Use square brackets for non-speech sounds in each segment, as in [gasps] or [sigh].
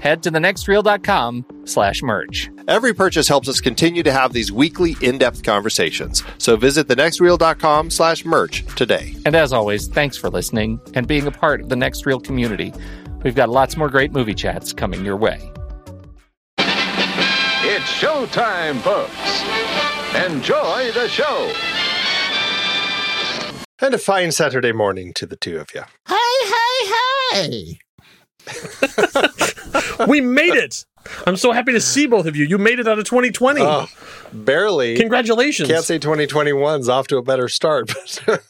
head to thenextreel.com slash merch. Every purchase helps us continue to have these weekly in-depth conversations. So visit thenextreel.com slash merch today. And as always, thanks for listening and being a part of the Next Reel community. We've got lots more great movie chats coming your way. It's showtime, folks. Enjoy the show. And a fine Saturday morning to the two of you. Hey, hey, hey! [laughs] we made it. I'm so happy to see both of you. You made it out of 2020. Oh, barely. Congratulations. Can't say 2021's off to a better start. But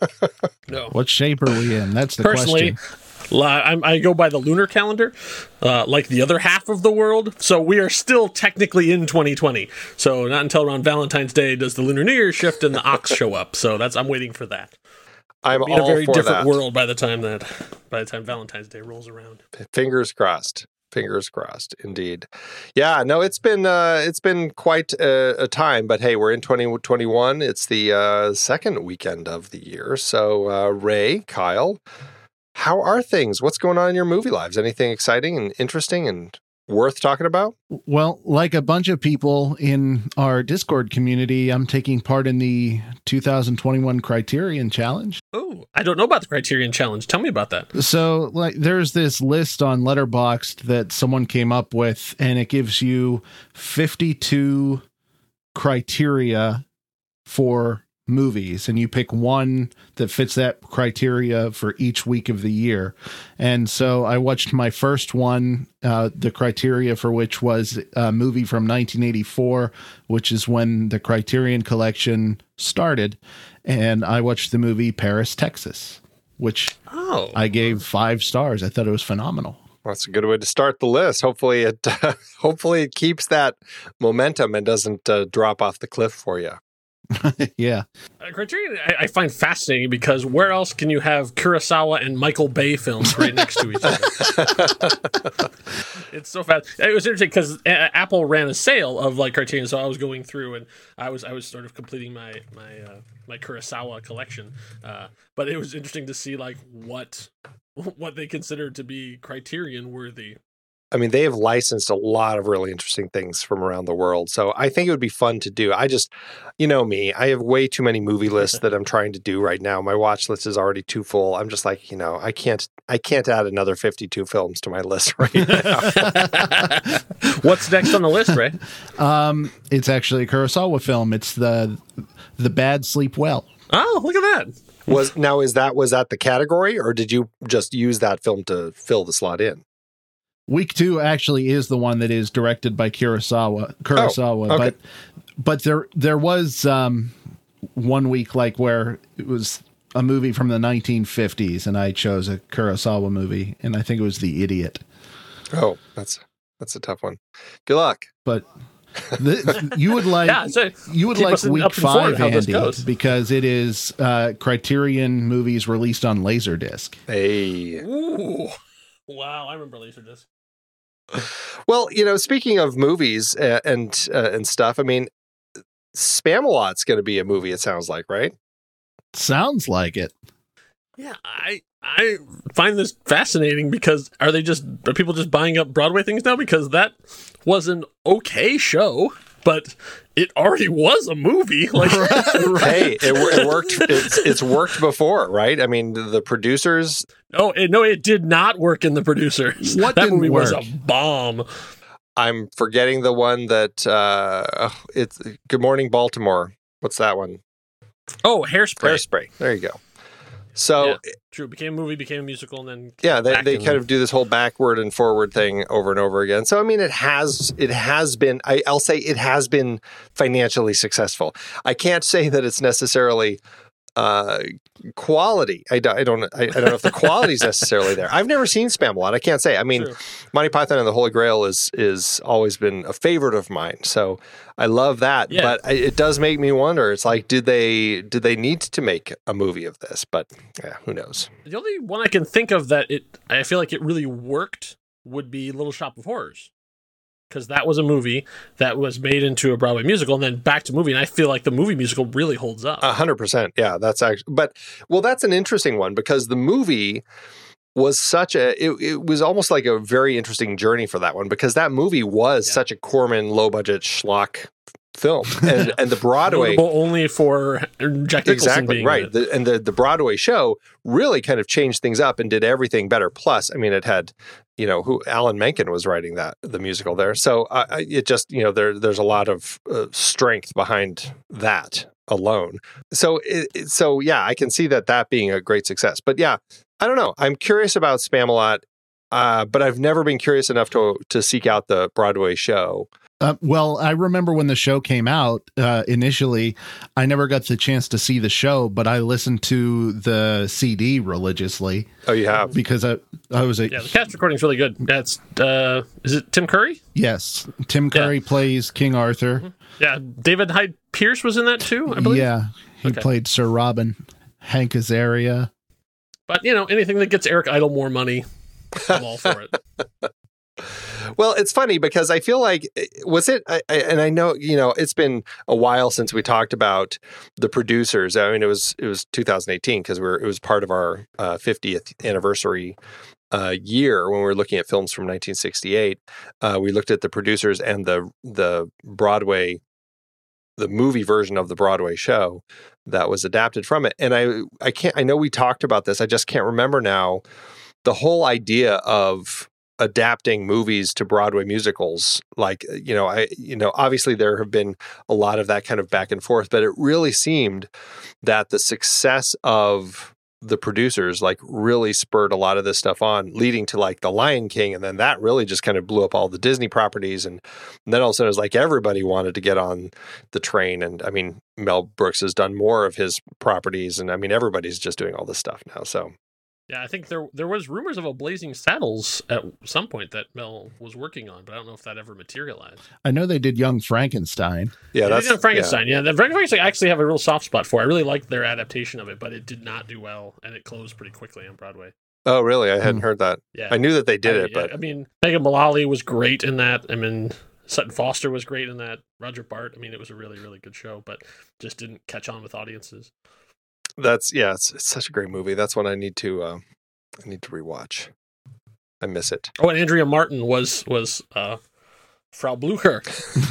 [laughs] no. What shape are we in? That's the Personally, question. li- I'm- I go by the lunar calendar, uh, like the other half of the world. So we are still technically in 2020. So not until around Valentine's Day does the lunar New Year shift and the ox show up. So that's I'm waiting for that. I'm in a very different that. world by the time that by the time Valentine's Day rolls around. Fingers crossed. Fingers crossed, indeed. Yeah, no, it's been uh, it's been quite a, a time, but hey, we're in 2021. It's the uh, second weekend of the year. So, uh, Ray, Kyle, how are things? What's going on in your movie lives? Anything exciting and interesting and worth talking about? Well, like a bunch of people in our Discord community, I'm taking part in the 2021 Criterion Challenge. Oh, I don't know about the Criterion Challenge. Tell me about that. So, like, there's this list on Letterboxd that someone came up with, and it gives you 52 criteria for movies and you pick one that fits that criteria for each week of the year. And so I watched my first one, uh, the criteria for which was a movie from 1984, which is when the Criterion collection started. And I watched the movie Paris, Texas, which Oh, I gave five stars. I thought it was phenomenal. That's a good way to start the list. Hopefully, it [laughs] hopefully it keeps that momentum and doesn't uh, drop off the cliff for you. [laughs] yeah. Uh, Criterion, I, I find fascinating because where else can you have Kurosawa and Michael Bay films right next to each other? it's so fast. It was interesting because Apple ran a sale of like Criterion, so I was going through and I was I was sort of completing my my uh, my Kurosawa collection. Uh, but it was interesting to see like what [laughs] what they considered to be Criterion worthy. I mean, they have licensed a lot of really interesting things from around the world. So I think it would be fun to do. I just, you know me, I have way too many movie lists that I'm trying to do right now. My watch list is already too full. I'm just like, you know, I can't, I can't add another 52 films to my list [laughs] right now. What's next on the list, Ray? [laughs] Um, it's actually a Kurosawa film. It's the the Bad Sleep Well. Oh, look at that. was now is that was that the category, or did you just use that film to fill the slot in? Week two actually is the one that is directed by Kurosawa. Kurosawa, okay. but but there there was um, one week like where it was a movie from the 1950s, and I chose a Kurosawa movie, and I think it was The Idiot. Oh, that's that's a tough one. Good luck. But the, you would [laughs] like Yeah, so you would like week five, Andy, because it is uh, Criterion movies released on Laserdisc. Hey. Ooh. Wow, I remember Laserdisc. Well, you know, speaking of movies uh, and uh, and stuff, I mean, Spamalot's going to be a movie. It sounds like, right? Sounds like it. Yeah, I I find this fascinating because are they just are people just buying up Broadway things now? Because that was an okay show, but it already was a movie. [laughs] Like [laughs] hey, it, it worked. It's it's worked before, right? I mean, the producers. no, it, no, it did not work in the producers. What [laughs] that didn't movie was a bomb. I'm forgetting the one that uh, oh, it's Good Morning Baltimore. What's that one? Oh, hairspray. Hairspray. There you go. So Yeah. True, it became a movie, became a musical, and then yeah they, they kind of do this whole backward and forward thing over and over again. So i mean it has it has been I, i'll say it has been financially successful. I can't say that it's necessarily uh quality. I, don't- I don't I, I don't know if the quality is necessarily there. I've never seen Spamalot. I can't say. I mean monty python and the holy grail is is always been a favorite of mine. So i love that Yeah. but I, it does make me wonder. It's like did they did they need to make a movie of this? But yeah who knows? The only one I can think of that it I feel like it really worked would be Little Shop of Horrors. Because that was a movie that was made into a Broadway musical and then back to movie. And I feel like the movie musical really holds up. A hundred percent. Yeah, that's actually. But well, that's an interesting one because the movie was such a. It, it was almost like a very interesting journey for that one because that movie was Yeah. such a Corman low budget schlock film, and [laughs] and the Broadway. Notable only for Jack Nicholson Exactly being right, the, and the the Broadway show really kind of changed things up and did everything better. Plus, I mean, it had you know who Alan Menken was writing that the musical there, so uh, it just you know there there's a lot of uh, strength behind that alone. So it, it- so yeah, I can see that that being a great success. But yeah, I don't know. I'm curious about Spamalot, uh, but I've never been curious enough to to seek out the Broadway show. Uh, well, I remember when the show came out uh, initially, I never got the chance to see the show, but I listened to the CD religiously Oh, you have. because I, I was a Yeah, the cast recording's really good. That's uh is it Tim Curry? yes. Tim Curry plays King Arthur. Yeah, David Hyde Pierce was in that too, I believe. Yeah, he Okay. played Sir Robin. Hank Azaria. But you know, anything that gets Eric Idle more money, I'm all for it. [laughs] Well, it's funny because I feel like eh, was it, I, and I know you know it's been a while since we talked about the producers. I mean, it was it was 2018 because we're it was part of our uh, 50th anniversary uh, year when we were looking at films from 1968. Uh, we looked at the producers and the the Broadway, the movie version of the Broadway show that was adapted from it. And I I can't I know we talked about this. I just can't remember now the whole idea of adapting movies to Broadway musicals. Like, uh, you know, I, you know, obviously there have been a lot of that kind of back and forth, but it really seemed that the success of the producers like really spurred a lot of this stuff on, leading to like The Lion King. And then that really just kind of blew up all the Disney properties. And, and then all of a sudden it was like everybody wanted to get on the train. And I mean, Mel Brooks has done more of his properties. And I mean, everybody's just doing all this stuff now. So Yeah, I think there there was rumors of a Blazing Saddles at some point that Mel was working on, but I don't know if that ever materialized. I know they did Young Frankenstein. yeah, Yeah, that's that's Frankenstein. Yeah, the Frankenstein I actually have a real soft spot for. I really liked their adaptation of it, but it did not do well, and it closed pretty quickly on Broadway. Oh, really? I hadn't Hmm. heard that. Yeah, I knew that they did I, it, but I mean, Megan Mullally was great in that. I mean, Sutton Foster was great in that. Roger Bart. I mean, it was a really, really good show, but just didn't catch on with audiences. That's yeah, it's, it's such a great movie. That's one I need to uh, I need to rewatch. I miss it. Oh, and Andrea Martin was was uh, Frau Blucher, [laughs]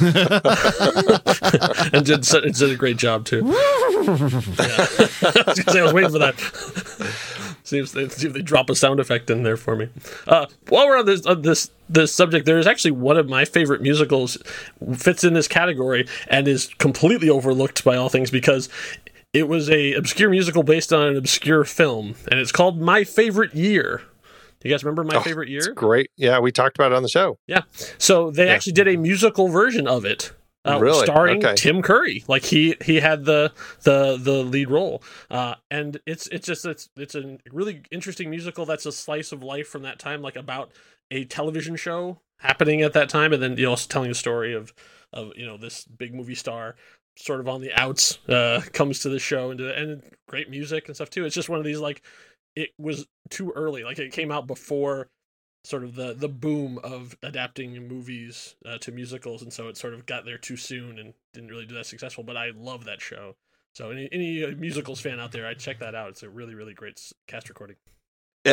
and did did a great job too. I was say I was waiting for that. see, if they, see if they drop a sound effect in there for me. Uh, while we're on this on this this subject, there is actually one of my favorite musicals fits in this category and is completely overlooked by all things because it was a obscure musical based on an obscure film, and it's called My Favorite Year. Do you guys remember My Oh, Favorite Year? It's great. Yeah, we talked about it on the show. Yeah. So they Yeah. actually did a musical version of it. Uh, Really? starring Okay. Tim Curry, like he he had the the the lead role, uh, and it's it's just it's it's a really interesting musical that's a slice of life from that time, like about a television show happening at that time, and then you know also telling the story of of you know this big movie star sort of on the outs uh, [laughs] comes to the show and and great music and stuff too. It's just one of these like it was too early, like it came out before sort of the the boom of adapting movies uh, to musicals, and so it sort of got there too soon and didn't really do that successful. But I love that show. So any any uh, musicals fan out there, I check that out. It's a really really great cast recording.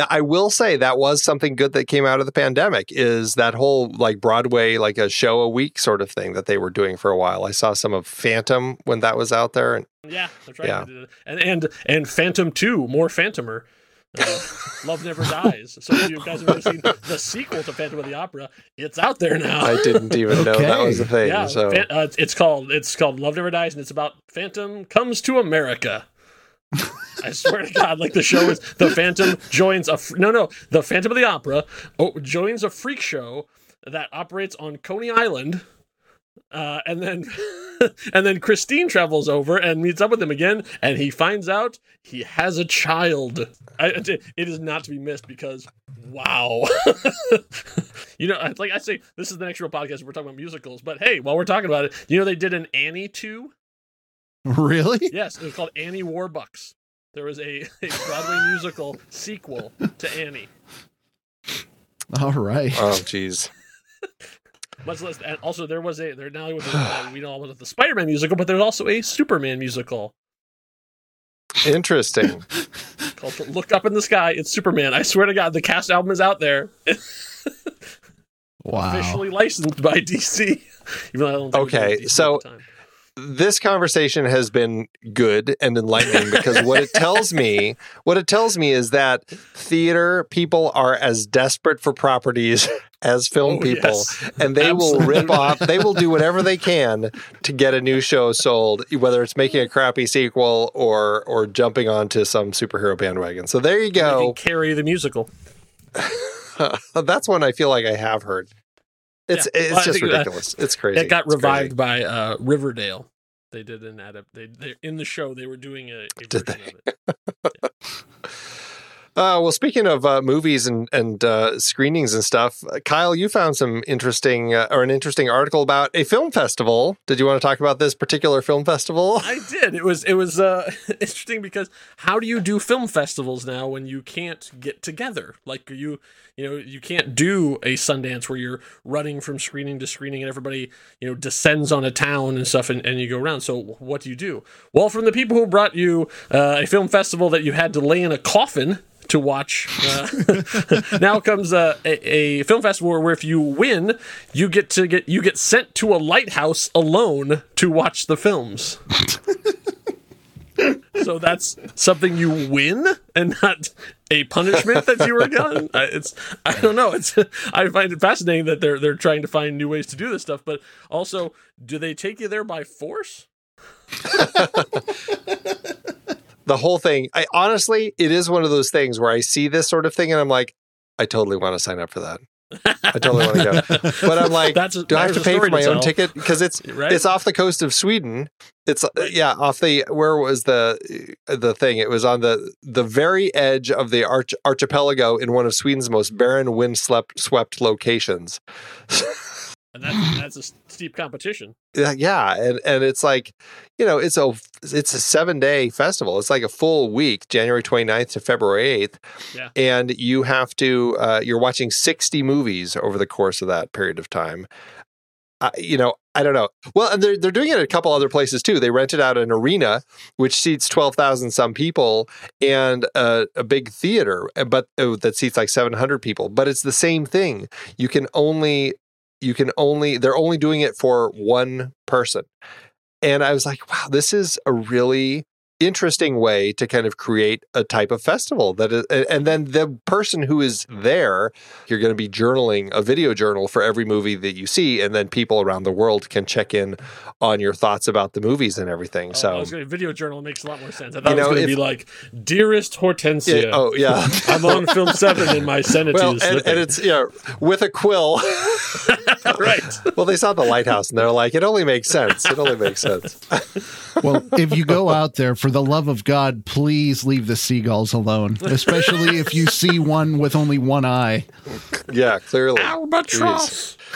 I will say that was something good that came out of the pandemic is that whole like Broadway like a show a week sort of thing that they were doing for a while. I saw some of Phantom when that was out there and Yeah, that's right. Yeah. they did it. And and and Phantom Two, more Phantomer. Uh, [laughs] Love Never Dies. So if you guys have ever seen the sequel to Phantom of the Opera, it's out there now. I didn't even know that was a thing. yeah, so uh, it's called it's called Love Never Dies, and it's about Phantom comes to America. I swear to God, like the show is the Phantom joins a no no the Phantom of the Opera oh, joins a freak show that operates on Coney Island, uh, and then [laughs] and then Christine travels over and meets up with him again, and he finds out he has a child. I, it is not to be missed because wow, [laughs] you know, like I say, this is the next Reel podcast. We're talking about musicals, but hey, while we're talking about it, you know they did an Annie two. [laughs] really? Yes, it was called Annie Warbucks. There was a, a Broadway musical sequel to Annie. All right. oh geez. [laughs] Much less, and also there was a there now was a, uh, we know all about the Spider-Man musical, but there's also a Superman musical Interesting. [laughs] called "Look Up in the Sky." It's Superman. I swear to God, the cast album is out there, Wow. officially licensed by DC. Even though I don't think Okay, so- the time. This conversation has been good and enlightening because what it tells me [laughs] what it tells me is that theater people are as desperate for properties [laughs] as film Oh, people yes. and they will rip off they will do whatever they can to get a new show sold whether it's making a crappy sequel or or jumping onto some superhero bandwagon so there you go Carrie the musical. [laughs] that's one i feel like i have heard it's Yeah. it's Well, just ridiculous it's crazy It got It's crazy. revived by uh, Riverdale. They did an adapt. They, they in the show they were doing a, a Did version of it. [laughs] Uh, well, speaking of uh, movies and and uh, screenings and stuff, uh, Kyle, you found some interesting uh, or an interesting article about a film festival. Did you want to talk about this particular film festival? I did. It was it was uh, [laughs] interesting because how do you do film festivals now when you can't get together? Like you you know you can't do a Sundance where you're running from screening to screening and everybody you know descends on a town and stuff and, and you go around. So what do you do? Well, from the people who brought you uh, a film festival that you had to lay in a coffin to watch. Uh, [laughs] now comes uh, a, a film festival where if you win, you get to get you get sent to a lighthouse alone to watch the films. [laughs] so that's something you win and not a punishment that you were given. I- It's I don't know. It's I find it fascinating that they're they're trying to find new ways to do this stuff, but also, do they take you there by force? [laughs] the whole thing. I honestly, it is one of those things where I see this sort of thing and I'm like, I totally want to sign up for that. I totally want to go. But I'm like, That's do I have to pay for my own tell. ticket? Because it's [laughs] Right? it's off the coast of Sweden. It's uh, yeah, off the where was the the thing? It was on the the very edge of the arch, archipelago in one of Sweden's most barren, windswept swept locations. [laughs] And that's that's a steep competition. Yeah, and and it's like, you know, it's a it's a 7-day festival. It's like a full week, January 29th to February 8th. Yeah. And you have to uh you're watching 60 movies over the course of that period of time. Uh, you know, I don't know. Well, and they're they're doing it at a couple other places too. They rented out an arena which seats 12,000 some people and a, a big theater, uh, but uh, that seats like 700 people. But it's the same thing. You can only you can only they're only doing it for one person. And i was like wow this is a really interesting way to kind of create a type of festival that is and then the person who is there you're going to be journaling a video journal for every movie that you see and then people around the world can check in on your thoughts about the movies and everything Oh, I so was gonna, video journal makes a lot more sense. I thought You it was going to be like, "Dearest Hortensia, yeah, oh yeah [laughs] I'm on film seven in my sanity well and, slipping." and it's yeah with a quill [laughs] right. well they saw the lighthouse and they're like it only makes sense it only makes sense Well, if you go out there, for the love of God, please leave the seagulls alone, especially if you see one with only one eye. yeah clearly Albatross. [laughs]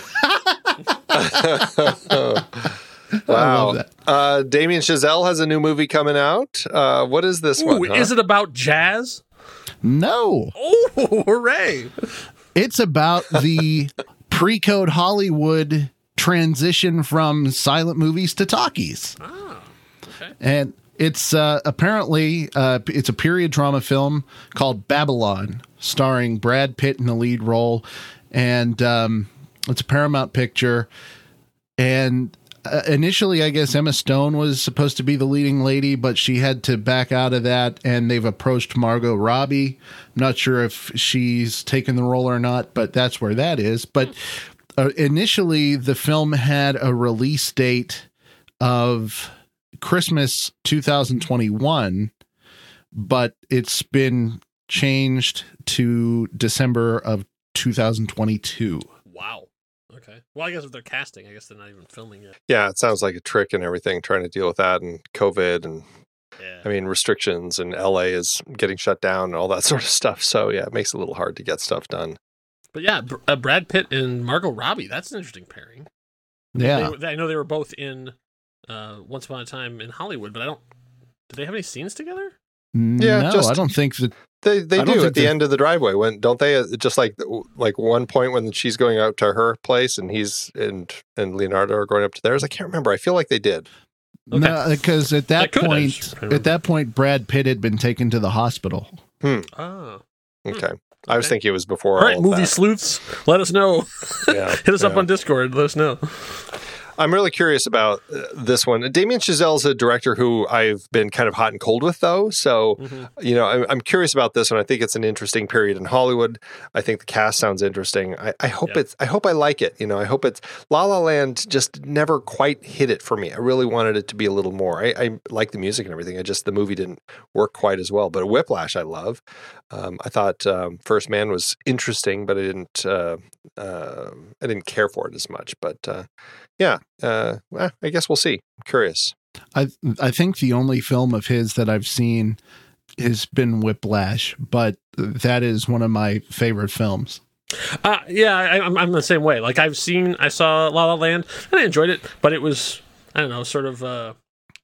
Wow. Uh, Damien Chazelle has a new movie coming out. Uh, what is this Ooh, one? huh? is it about jazz? No, Oh, hooray! it's about the [laughs] pre code Hollywood transition from silent movies to talkies. Oh, okay. And it's uh, apparently uh, it's a period drama film called Babylon, starring Brad Pitt in the lead role, and um, it's a Paramount picture. And uh, initially, I guess Emma Stone was supposed to be the leading lady, but she had to back out of that, and they've approached Margot Robbie. I'm not sure if she's taken the role or not, but that's where that is. But uh, initially, the film had a release date of Christmas 2021, but it's been changed to December of 2022. Wow. Okay. Well, I guess if they're casting, I guess they're not even filming yet. Yeah, it sounds like a trick and everything, trying to deal with that and COVID and Yeah. I mean restrictions and LA is getting shut down and all that [laughs] sort of stuff. So yeah, it makes it a little hard to get stuff done. but yeah, Br- uh, Brad Pitt and Margot Robbie. That's an interesting pairing. Yeah. They, they- I know they were both in uh, Once Upon a Time in Hollywood, but I don't. Did they have any scenes together? Yeah, no, just- I don't think that. They they I don't do think at the end of the driveway when don't they uh, just like like one point when she's going out to her place and he's and and Leonardo are going up to theirs. I can't remember. I feel like they did. Okay. No, because at that I point, at that point, Brad Pitt had been taken to the hospital. Oh. Okay. I was Okay. thinking it was before All right, all of movie that. sleuths, let us know. [laughs] Yeah, Hit us up on Discord. Let us know. I'm really curious about uh, this one. Damien Chazelle's a director who I've been kind of hot and cold with, though. So, Mm-hmm. you know, I'm, I'm curious about this one. I think it's an interesting period in Hollywood. I think the cast sounds interesting. I, I hope Yeah. it's. I hope I like it. You know, I hope it's. La La Land just never quite hit it for me. I really wanted it to be a little more. I, I like the music and everything. I just the movie didn't work quite as well. But Whiplash, I love. Um, I thought um, First Man was interesting, but I didn't. Uh, uh, I didn't care for it as much. But uh, yeah, uh, well, I guess we'll see. I'm curious. I I think the only film of his that I've seen has been Whiplash, but that is one of my favorite films. Uh, yeah, I, I'm, I'm the same way. Like I've seen, I saw La La Land, and I enjoyed it, but it was, I don't know, sort of uh,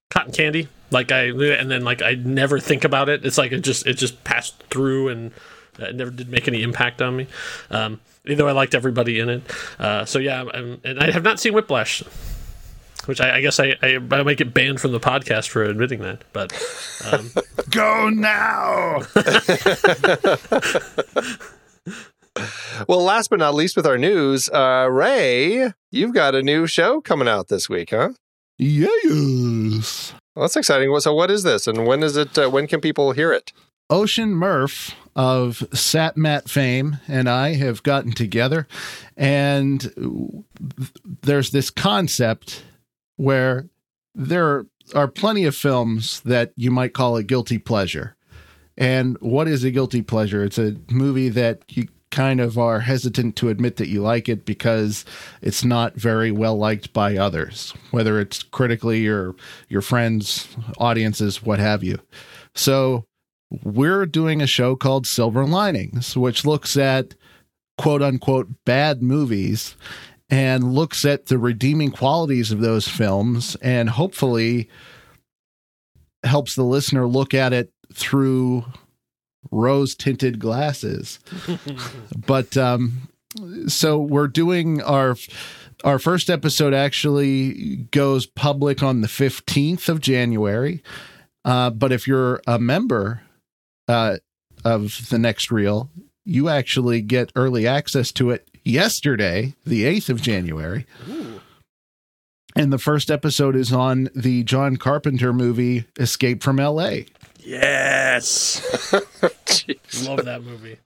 cotton candy. Like I, and then like I never think about it. It's like it just, it just passed through, and it never did make any impact on me. Um, even though I liked everybody in it. Uh, so yeah, I'm, and I have not seen Whiplash, which I, I guess I, I, I might get banned from the podcast for admitting that. But um, [laughs] Go now! [laughs] Well, last but not least, with our news, uh, Ray, you've got a new show coming out this week, huh? Yes. Well, that's exciting. So, what is this, and when is it? Uh, when can people hear it? Ocean Murph of Satmat fame and I have gotten together, and there's this concept where there are plenty of films that you might call a guilty pleasure. And what is a guilty pleasure? It's a movie that you kind of are hesitant to admit that you like it because it's not very well liked by others, whether it's critically or your friends, audiences, what have you. So we're doing a show called Silver Linings, which looks at quote unquote bad movies and looks at the redeeming qualities of those films and hopefully helps the listener look at it through rose tinted glasses. but um so we're doing our our first episode actually goes public on the 15th of January. Uh, but if you're a member uh, of the next reel, you actually get early access to it yesterday, the 8th of January. And the first episode is on the John Carpenter movie Escape from LA. Yes. [laughs] Jeez. Love that movie.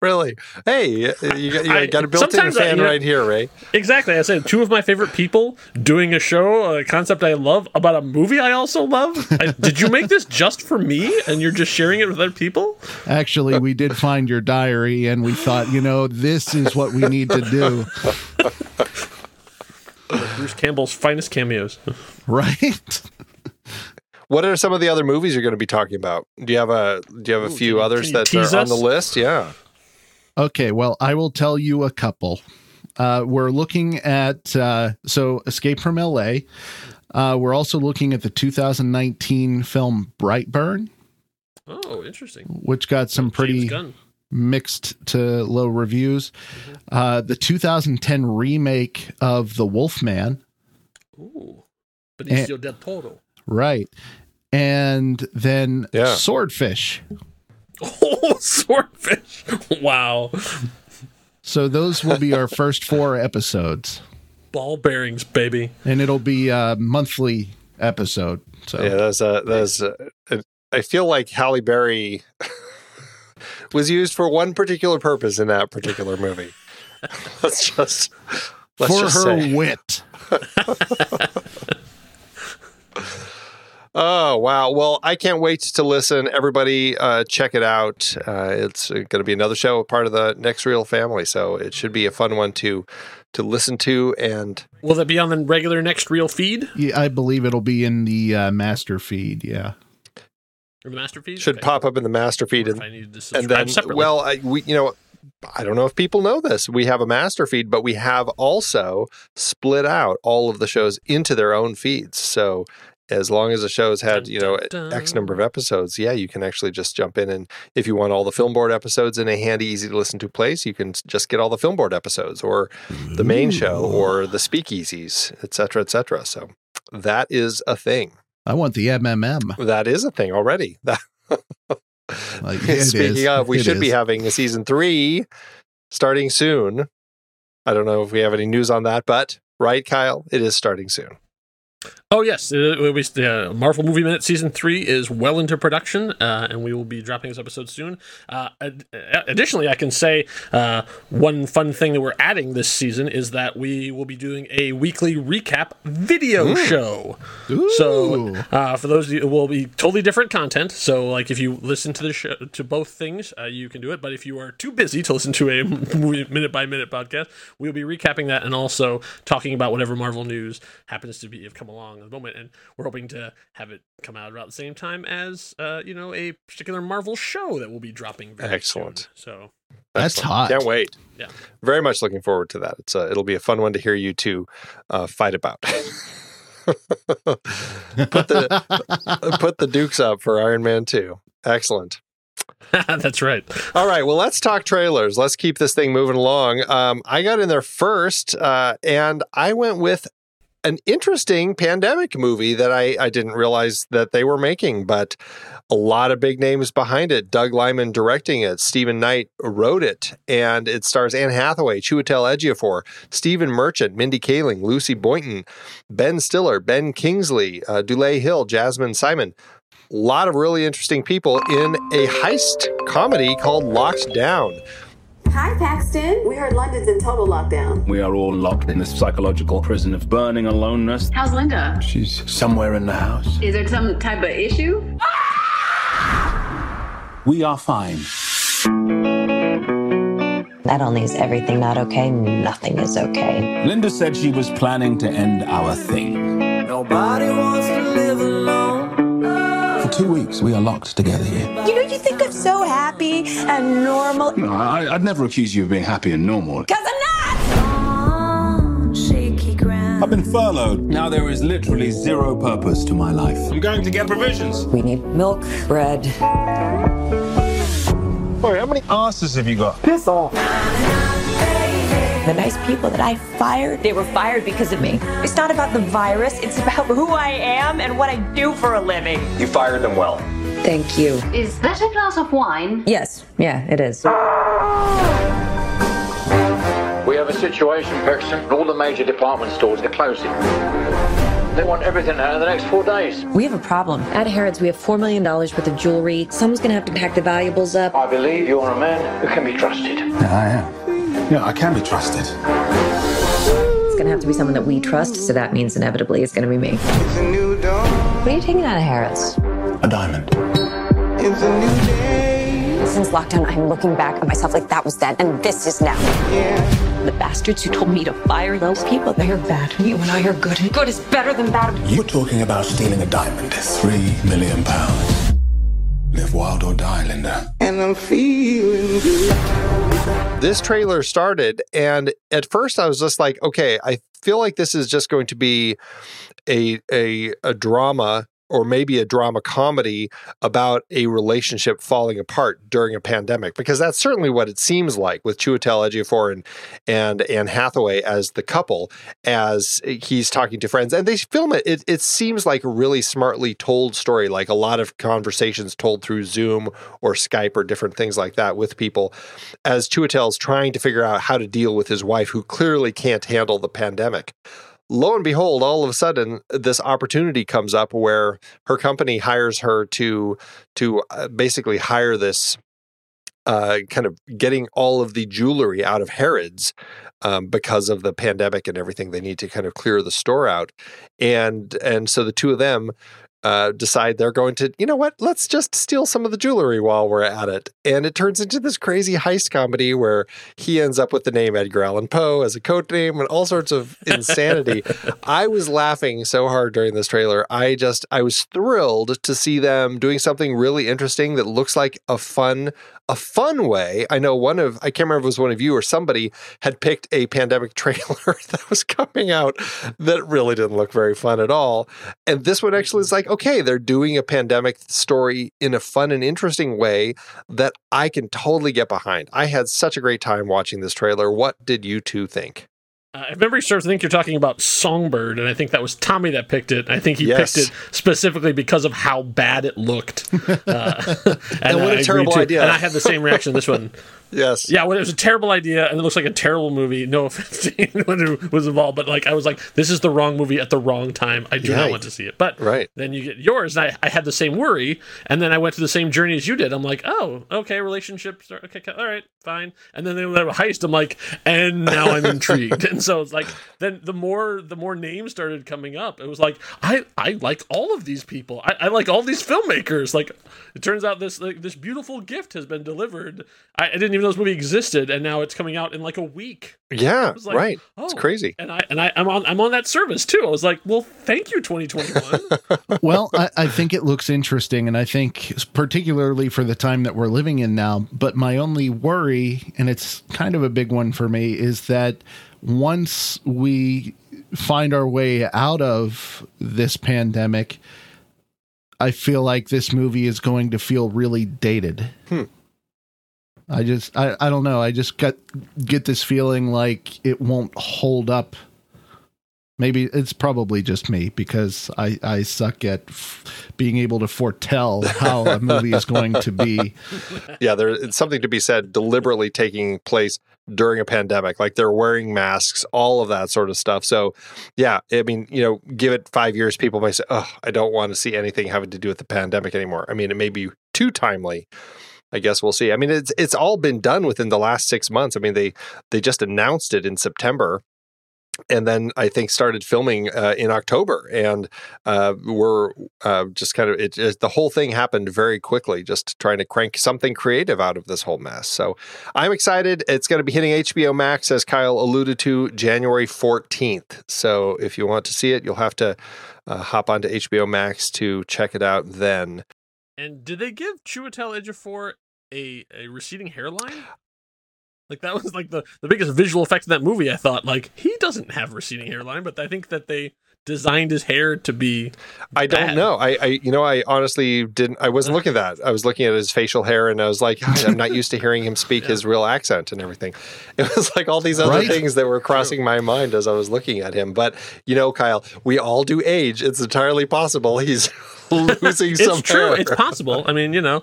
Really? Hey, you got, you I- got a built-in sometimes I- fan you know- right here, Ray. Exactly. I said two of my favorite people doing a show, a concept I love about a movie I also love. I, did you make this just for me and you're just sharing it with other people? Actually, we did find your diary and we thought, you know, this is what we need to do. Bruce Campbell's finest cameos. [laughs] Right? What are some of the other movies you're going to be talking about? Do you have a Do you have a Ooh, few can you- others can that tease are on the list? Yeah. Okay, well, I will tell you a couple. Uh, we're looking at uh, so Escape from LA. Uh, we're also looking at the 2019 film Brightburn, Oh, interesting. which got some pretty mixed to low reviews. Uh, the 2010 remake of The Wolfman, Ooh. Benicio del Toro. Right? And then Yeah. Swordfish. Oh, [laughs] swordfish. Wow. So those will be our [laughs] first four episodes, Ball bearings, baby. and it'll be a monthly episode. So Yeah, that's a that's. I feel like Halle Berry [laughs] was used for one particular purpose in that particular movie. let's just let's for just her say. wit. Oh wow! Well, I can't wait to listen. Everybody, uh, check it out. Uh, it's going to be another show, part of the Next Reel family, so it should be a fun one to to listen to. And Will that be on the regular next Reel feed? Yeah, I believe it'll be in the uh, master feed. Yeah. Or the master feed? should Okay. pop up in the master feed. And if I needed to subscribe and then separately. well I, we you know i don't know if people know this we have a master feed but we have also split out all of the shows into their own feeds so as long as the show's had Dun, you know dun, x number of episodes yeah you can actually just jump in and if you want all the film board episodes in a handy easy to listen to place you can just get all the film board episodes or the main show or the speakeasies etc cetera, etc cetera. so that is a thing I want the MMM. that is a thing already [laughs] that uh, [laughs] Like, it Speaking is. of, we It should be having a season three starting soon. I don't know if we have any news on that, but right, Kyle, it is starting soon. Oh yes, uh, we, uh, Marvel Movie Minute season three is well into production, uh, and we will be dropping this episode soon. Uh, ad- additionally, I can say uh, one fun thing that we're adding this season is that we will be doing a weekly recap video show. So Ooh. uh, for those of you, it will be totally different content. So like if you listen to the show to both things, uh, you can do it. But if you are too busy to listen to a minute by minute podcast, we'll be recapping that and also talking about whatever Marvel news happens to be have come along at the moment. And we're hoping to have it come out about the same time as uh, you know a particular Marvel show that will be dropping. Very Excellent. Soon. So That's Excellent. hot. Can't wait. Yeah. Very much looking forward to that. It's uh, it'll be a fun one to hear you two uh, fight about. [laughs] put the put the Dukes up for Iron Man 2. Excellent. [laughs] that's right. All right, well, let's talk trailers. Let's keep this thing moving along. Um, I got in there first, uh, and I went with an interesting pandemic movie that I, I didn't realize that they were making, but a lot of big names behind it. Doug Liman directing it, Steven Knight wrote it, and it stars Anne Hathaway, Chiwetel Ejiofor, Stephen Merchant, Mindy Kaling, Lucy Boynton, Ben Stiller, Ben Kingsley, uh, Dulé Hill, Jazmyn Simon. A lot of really interesting people in a heist comedy called Locked Down. Hi, Paxton. We heard London's in total lockdown. We are all locked in this psychological prison of burning aloneness. How's Linda? She's somewhere in the house. Is there some type of issue? We are fine. Not only is everything not okay, nothing is okay. Linda said she was planning to end our thing. Nobody wants to live alone. For two weeks, we are locked together here. You know, you think I'm so happy and normal. No, I, I'd never accuse you of being happy and normal. Because I'm not! On shaky ground. I've been furloughed. Now there is literally zero purpose to my life. I'm going to get provisions. We need milk, bread. Boy, how many asses have you got? Piss off. The nice people that I fired, they were fired because of me. It's not about the virus, it's about who I am and what I do for a living. You fired them well. Thank you. Is that a glass of wine? Yes, yeah, it is. We have a situation, Paxton. All the major department stores are closing. They want everything out in the next four days. We have a problem. At Harrods, we have $4 million worth of jewelry. Someone's gonna have to pack the valuables up. I believe you're a man who can be trusted. I am. Yeah, I can be trusted. It's gonna have to be someone that we trust, so that means inevitably it's gonna be me. It's a new dawn. What are you taking out of Harrods? A diamond. It's a new day. Since lockdown, I'm looking back at myself like that was then, and this is now. Yeah. The bastards who told me to fire those people, they are bad. You and I are good, and good is better than bad. You're talking about stealing a diamond. Three million pounds. Live wild or die, Linda. And I'm feeling good. This trailer started and at first i was just like okay i feel like this is just going to be a a, a drama or maybe a drama comedy about a relationship falling apart during a pandemic because that's certainly what it seems like with Chiwetel Ejiofor and and Anne Hathaway as the couple as he's talking to friends and they film it. It it seems like a really smartly told story like a lot of conversations told through Zoom or Skype or different things like that with people as Chiwetel's trying to figure out how to deal with his wife who clearly can't handle the pandemic lo and behold, all of a sudden, this opportunity comes up where her company hires her to to uh, basically hire this uh, kind of getting all of the jewelry out of Harrods um, because of the pandemic and everything. They need to kind of clear the store out, and and so the two of them. Uh, decide they're going to, you know what? Let's just steal some of the jewelry while we're at it, and it turns into this crazy heist comedy where he ends up with the name Edgar Allan Poe as a code name and all sorts of [laughs] insanity. I was laughing so hard during this trailer. I just I was thrilled to see them doing something really interesting that looks like a fun a fun way. I know one of I can't remember if it was one of you or somebody had picked a pandemic [laughs] trailer that was coming out that really didn't look very fun at all. And this one actually is mm-hmm. like, okay, they're doing a pandemic story in a fun and interesting way that I can totally get behind. I had such a great time watching this trailer. What did you two think? Uh, if memory serves, I think you're talking about Songbird, and I think that was Tommy that picked it. I think he Yes. picked it specifically because of how bad it looked. [laughs] Uh, [laughs] and, what a terrible idea. And I had the same reaction to this one. [laughs] Yes. Yeah, well, it was a terrible idea, and it looks like a terrible movie. No [laughs] offense to anyone who was involved, but like I was like, this is the wrong movie at the wrong time. I do not want to see it. But Right. then you get yours, and I, I had the same worry, and then I went to the same journey as you did. I'm like, oh, okay, relationships, are, okay, all right, fine. And then they to heist. I'm like, and now I'm [laughs] intrigued. and so it's like, then the more the more names started coming up, it was like, I I like all of these people. I, I like all these filmmakers. Like, it turns out this like this beautiful gift has been delivered. I, I didn't even know this movie existed, and now it's coming out in like a week. Yeah, I was like, right. oh. It's crazy. And I and I, I'm on I'm on that service too. I was like, well, thank you, 2021. [laughs] well, I, I think it looks interesting, and I think particularly for the time that we're living in now. But my only worry, and it's kind of a big one for me, is that once we find our way out of this pandemic, I feel like this movie is going to feel really dated. Hmm. I just, I, I don't know. I just got get this feeling like it won't hold up Maybe it's probably just me because I, I suck at f- being able to foretell how a movie is going to be. [laughs] Yeah, there's something to be said deliberately taking place during a pandemic. Like they're wearing masks, all of that sort of stuff. So, yeah, I mean, you know, give it five years, people may say, oh, I don't want to see anything having to do with the pandemic anymore. I mean, it may be too timely. I guess we'll see. I mean, it's it's all been done within the last six months. I mean, they they just announced it in September and then I think started filming uh, in October, and uh, we're uh, just kind of it, it, the whole thing happened very quickly, just trying to crank something creative out of this whole mess. So I'm excited. It's going to be hitting HBO Max, as Kyle alluded to, January 14th. So if you want to see it, you'll have to uh, hop onto HBO Max to check it out then. And did they give Chiwetel Ejiofor a a receding hairline? [gasps] Like that was like the, the biggest visual effect in that movie. I thought like he doesn't have receding hairline, but I think that they designed his hair to be. I don't know. I, I you know I honestly didn't. I wasn't looking at that. I was looking at his facial hair, and I was like, I'm not used to hearing him speak [laughs] his real accent and everything. [laughs] It was like all these other Right? things that were crossing my mind as I was looking at him. But you know, Kyle, we all do age. It's entirely possible he's [laughs] losing some It's true. hair. It's possible. I mean, you know.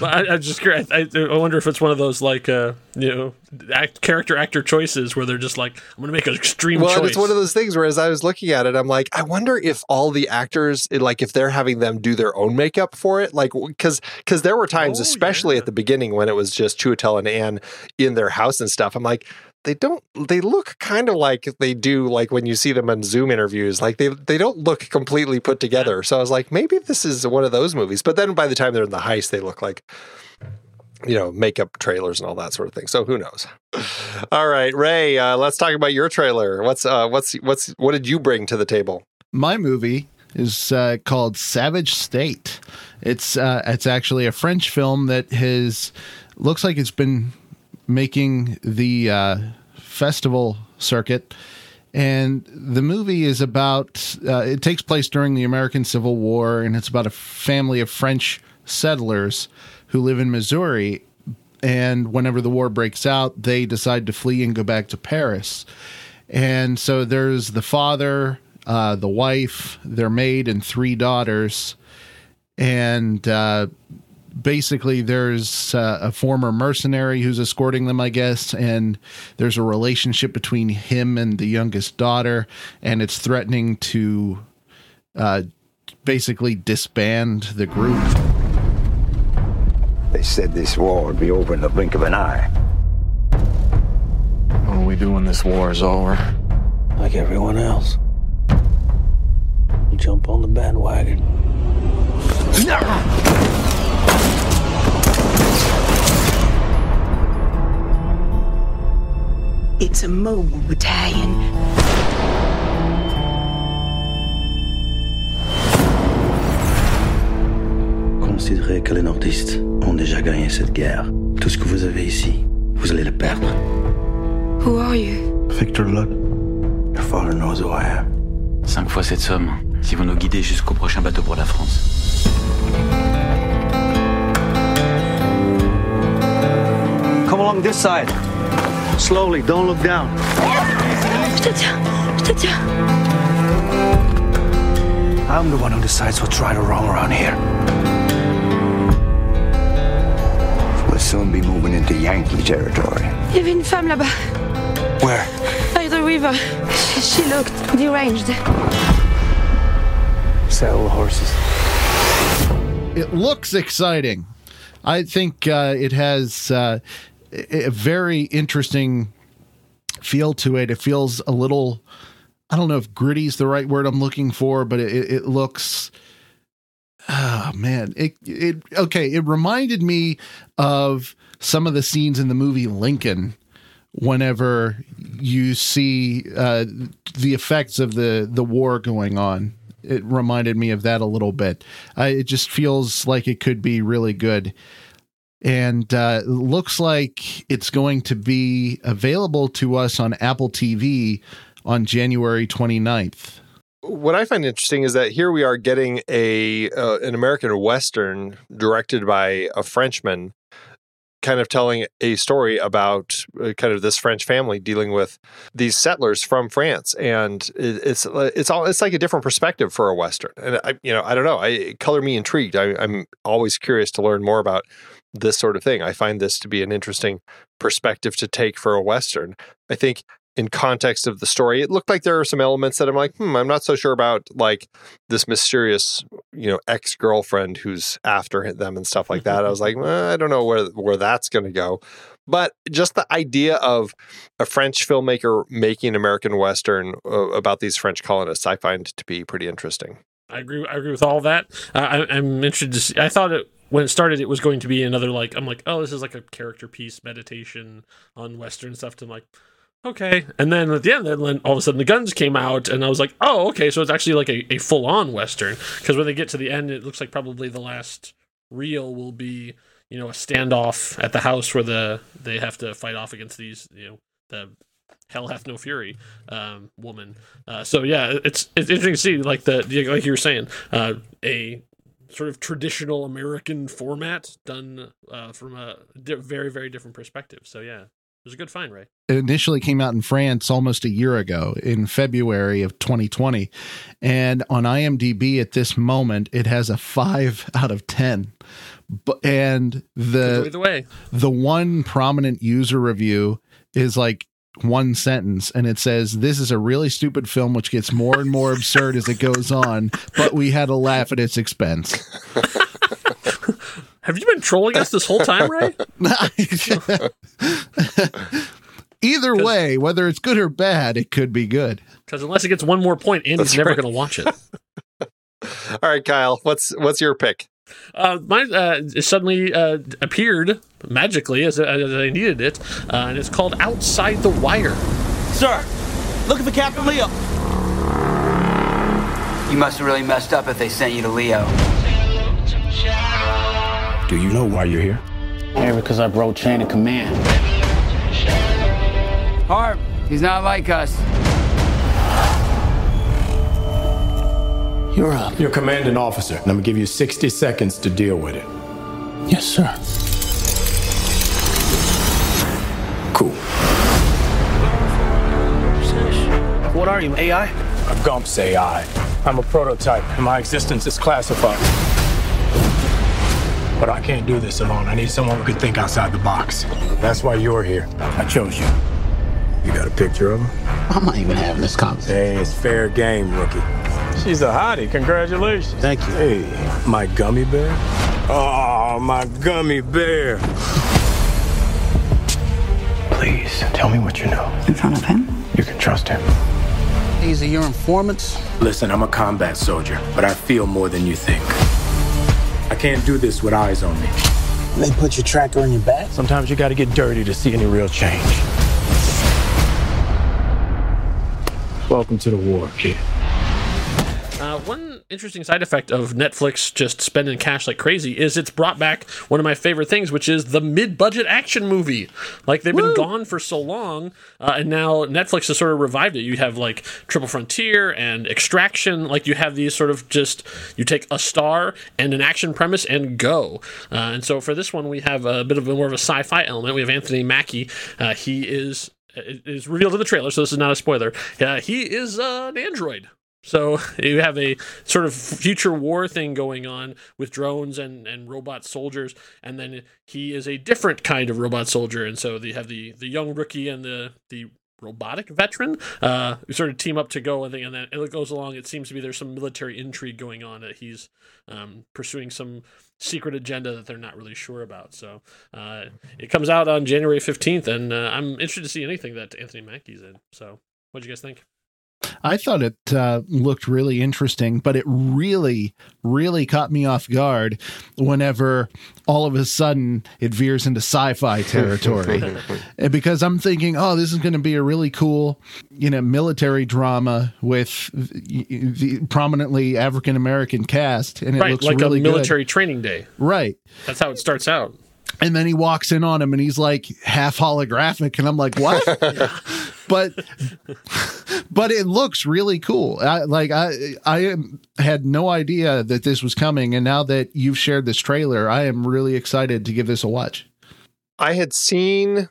But I, I just. I, I wonder if it's one of those like uh, you know act, character actor choices where they're just like I'm going to make an extreme choice. well, choice. it's one of those things where as I was looking at it, I'm like, I wonder if all the actors, like, if they're having them do their own makeup for it, like, because because there were times, Oh, especially at the beginning when it was just Chiwetel and Anne in their house and stuff. I'm like. They don't. They look kind of like they do, like when you see them on Zoom interviews. Like they they don't look completely put together. So I was like, maybe this is one of those movies. But then by the time they're in the heist, they look like you know, makeup trailers and all that sort of thing. So who knows? [sighs] All right, Ray, uh, let's talk about your trailer. What's uh, what's what's what did you bring to the table? My movie is uh, called Savage State. It's uh, it's actually a French film that has looks like it's been making the uh, festival circuit. And the movie is about, uh, it takes place during the American Civil War, and it's about a family of French settlers who live in Missouri. And whenever the war breaks out, they decide to flee and go back to Paris. And so there's the father, uh, the wife, their maid, and three daughters. And uh, basically, there's uh, a former mercenary who's escorting them, I guess. And there's a relationship between him and the youngest daughter. And it's threatening to uh, basically disband the group. They said this war would be over in the blink of an eye. What do we do when this war is over? Like everyone else. You jump on the bandwagon. It's a mobile battalion. Considérez que les nordistes ont déjà gagné cette guerre. Tout ce que vous avez ici, vous allez le perdre. Who are you? Victor Lutt. Your father knows who I am. Cinq fois cette somme, si vous nous guidez jusqu'au prochain bateau pour la France. Come along this side. Slowly, don't look down. Je te tiens, je te tiens. I'm the one who decides what's right or wrong around here. We'll soon be moving into Yankee territory. Il y avait une femme là-bas, Where? by the river. She, she looked deranged. Saddle the horses. it looks exciting. I think uh, it has uh, a very interesting feel to it. It feels a little, I don't know if gritty is the right word I'm looking for, but it, it looks. Oh man, it it okay. It reminded me of some of the scenes in the movie Lincoln. Whenever you see uh, the effects of the the war going on, it reminded me of that a little bit. It just feels like it could be really good. And uh, looks like it's going to be available to us on Apple TV on January 29th. What I find interesting is that here we are getting a uh, an American western directed by a Frenchman kind of telling a story about uh, kind of this French family dealing with these settlers from France, and it, it's it's all it's like a different perspective for a western. And I, you know, I don't know, I color me intrigued. I, I'm always curious to learn more about this sort of thing. I find this to be an interesting perspective to take for a western. I think in context of the story, it looked like there are some elements that I'm like, hmm, I'm not so sure about, like this mysterious, you know, ex girlfriend who's after them and stuff like that. I was like, well, I don't know where where that's going to go. But just the idea of a French filmmaker making American Western uh, about these French colonists, I find to be pretty interesting. I agree. I agree with all that. Uh, I, I'm interested to see. I thought it when it started, it was going to be another like I'm like, oh, this is like a character piece meditation on Western stuff. To like, okay. And then at the end, then all of a sudden the guns came out, and I was like, oh, okay. So it's actually like a, a full on Western. Because when they get to the end, it looks like probably the last reel will be, you know, a standoff at the house where the they have to fight off against these, you know, the hell hath no fury um, woman. Uh, so yeah, it's it's interesting to see like the like you were saying uh, a sort of traditional American format done uh, from a di- very very different perspective. So yeah, it was a good find, Ray. It initially came out in France almost a year ago in February of 2020. And on IMDb at this moment, it has a five out of 10. But, and the, way. the one prominent user review is like one sentence and it says this is a really stupid film which gets more and more absurd as it goes on but we had a laugh at its expense [laughs] Have you been trolling us this whole time, Ray? [laughs] either way whether it's good or bad it could be good Because unless it gets one more point, Andy's That's never right. going to watch it. [laughs] All right, Kyle, what's what's your pick? Uh, mine uh, suddenly uh, appeared magically as, as I needed it, uh, and it's called Outside the Wire. Sir, looking for Captain Leo. You must have really messed up if they sent you to Leo. Do you know why you're here? Here because I broke chain of command. Harp, he's not like us. You're up. You're commanding officer, and I'm gonna give you 60 seconds to deal with it. Yes, sir. Cool. What are you, AI? A Gumps AI. I'm a prototype, and my existence is classified. But I can't do this alone. I need someone who can think outside the box. That's why you're here. I chose you. You got a picture of her? I'm not even having this conversation. Hey, it's fair game, rookie. She's a hottie. Congratulations. Thank you. Hey, my gummy bear? Oh, my gummy bear. Please, tell me what you know. In front of him? You can trust him. These are your informants? Listen, I'm a combat soldier, but I feel more than you think. I can't do this with eyes on me. They put your tracker on your back? Sometimes you gotta get dirty to see any real change. Welcome to the war, kid. Uh, one interesting side effect of Netflix just spending cash like crazy is it's brought back one of my favorite things, which is the mid-budget action movie. Like they've been gone for so long, uh, and now Netflix has sort of revived it. You have like Triple Frontier and Extraction. Like you have these sort of just you take a star and an action premise and go. Uh, and so for this one, we have a bit of a more of a sci-fi element. We have Anthony Mackie. Uh, he is it is revealed in the trailer, so this is not a spoiler. Uh, he is uh, an android. So [laughs] you have a sort of future war thing going on with drones and, and robot soldiers, and then he is a different kind of robot soldier, and so they have the the young rookie and the the robotic veteran uh sort of team up to go and, and then it goes along it seems to be there's some military intrigue going on that he's um, pursuing some secret agenda that they're not really sure about. So uh, it comes out on january 15th and uh, i'm interested to see anything that anthony mackie's in. So what do you guys think I thought it uh, looked really interesting, but it really, really caught me off guard whenever all of a sudden it veers into sci fi [laughs] territory. Because I'm thinking, oh, this is going to be a really cool, you know, military drama with the, the prominently African American cast. And it right looks like really a good. military training day Right. that's how it starts out And then he walks in on him and he's like half holographic. And I'm like, what? [laughs] but but it looks really cool. I, like I I am, had no idea that this was coming, and now that you've shared this trailer, I am really excited to give this a watch. I had seen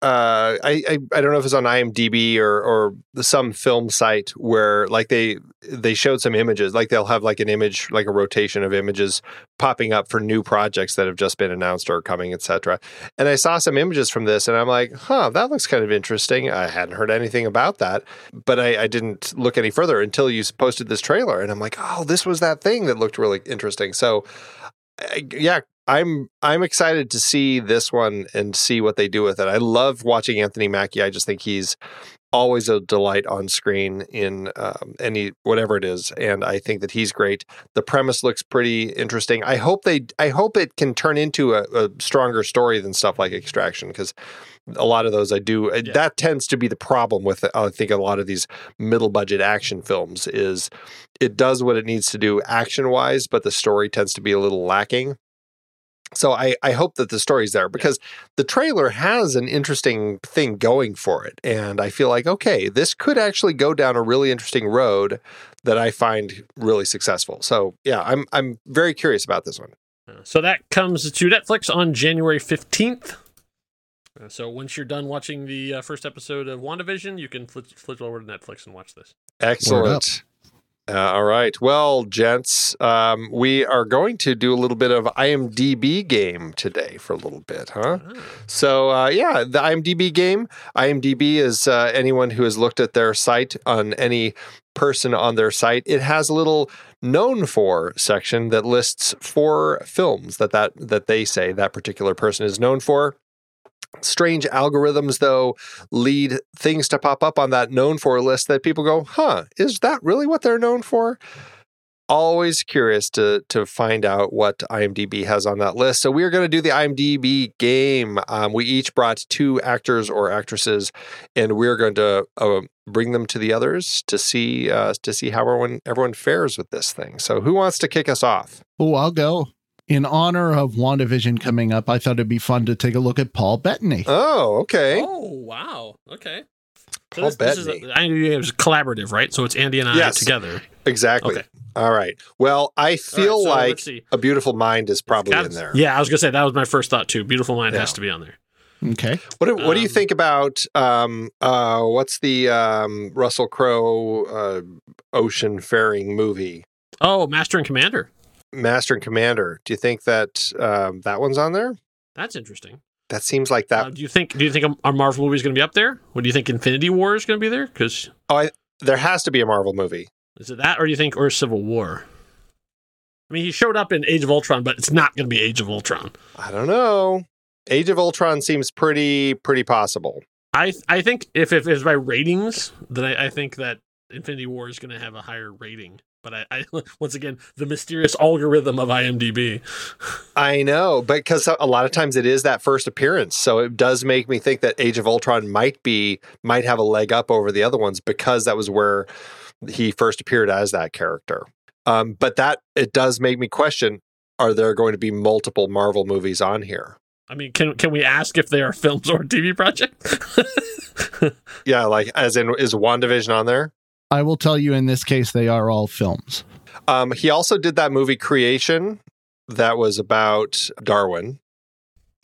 uh I, I I don't know if it's on IMDb or or some film site where like they they showed some images like they'll have like an image like a rotation of images popping up for new projects that have just been announced or coming etc and I saw some images from this and I'm like huh that looks kind of interesting. I hadn't heard anything about that but I, I didn't look any further until you posted this trailer and I'm like oh this was that thing that looked really interesting. So yeah I'm I'm excited to see this one and see what they do with it. I love watching Anthony Mackie. I just think he's always a delight on screen in um, any whatever it is, and I think that he's great. The premise looks pretty interesting. I hope they I hope it can turn into a, a stronger story than stuff like Extraction because a lot of those I do yeah. that tends to be the problem with I think a lot of these middle budget action films is it does what it needs to do action wise, but the story tends to be a little lacking so I, I hope that the story's there because the trailer has an interesting thing going for it. And I feel like, okay, this could actually go down a really interesting road that I find really successful. So yeah, I'm I'm very curious about this one. So that comes to Netflix on January 15th. Uh, so once you're done watching the uh, first episode of WandaVision, you can flip, flip over to Netflix and watch this. Excellent. Uh, all right. Well, gents, um, we are going to do a little bit of IMDb game today for a little bit, huh? Oh. So, uh, yeah, the IMDb game. IMDb is uh, anyone who has looked at their site on any person on their site. It has a little known for section that lists four films that that that they say that particular person is known for. Strange algorithms, though, lead things to pop up on that known for list that people go, huh, is that really what they're known for? Always curious to to find out what IMDb has on that list. So we are going to do the IMDb game. Um, we each brought two actors or actresses, and we're going to uh, bring them to the others to see uh, to see how everyone everyone fares with this thing. So who wants to kick us off? Oh, I'll go in honor of WandaVision coming up, I thought it'd be fun to take a look at Paul Bettany. Oh, okay. Oh, wow. Okay. So Paul this, Bettany. This is a, I it was collaborative, right? So it's Andy and I yes, together. Exactly. Okay. All right. Well, I feel right, so like A Beautiful Mind is probably in there. Yeah, I was gonna say that was my first thought too. Beautiful Mind yeah. has to be on there. Okay. What do, what um, do you um, think about um, uh, what's the um, Russell Crowe uh, ocean faring movie? Oh, Master and Commander. Master and Commander. Do you think that um, that one's on there? That's interesting. That seems like that. Uh, do you think? Do you think a Marvel movie is going to be up there? What do you think? Infinity War is going to be there? Because oh, I, there has to be a Marvel movie. Is it that, or do you think, or Civil War? I mean, he showed up in Age of Ultron, but it's not going to be Age of Ultron. I don't know. Age of Ultron seems pretty pretty possible. I I think if, if it's by ratings, then I, I think that Infinity War is going to have a higher rating. But I, I, [laughs] once again, the mysterious algorithm of IMDb. I know, but because a lot of times it is that first appearance, so it does make me think that Age of Ultron might be might have a leg up over the other ones because that was where he first appeared as that character. Um, but that it does make me question: Are there going to be multiple Marvel movies on here? I mean, can can we ask if they are [laughs] films or TV project? [laughs] yeah, like as in is WandaVision on there? I will tell you in this case, they are all films. Um, he also did that movie Creation that was about Darwin.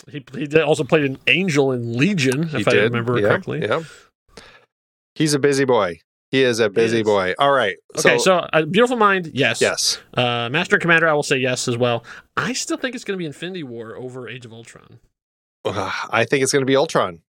He, he also played an angel in Legion, if I remember yeah, correctly. Yeah. He's a busy boy. He is a busy is. boy. All right. Okay, so, so uh, Beautiful Mind, yes. Yes. Uh, Master and Commander, I will say yes as well. I still think it's going to be Infinity War over Age of Ultron. Uh, I think it's going to be Ultron.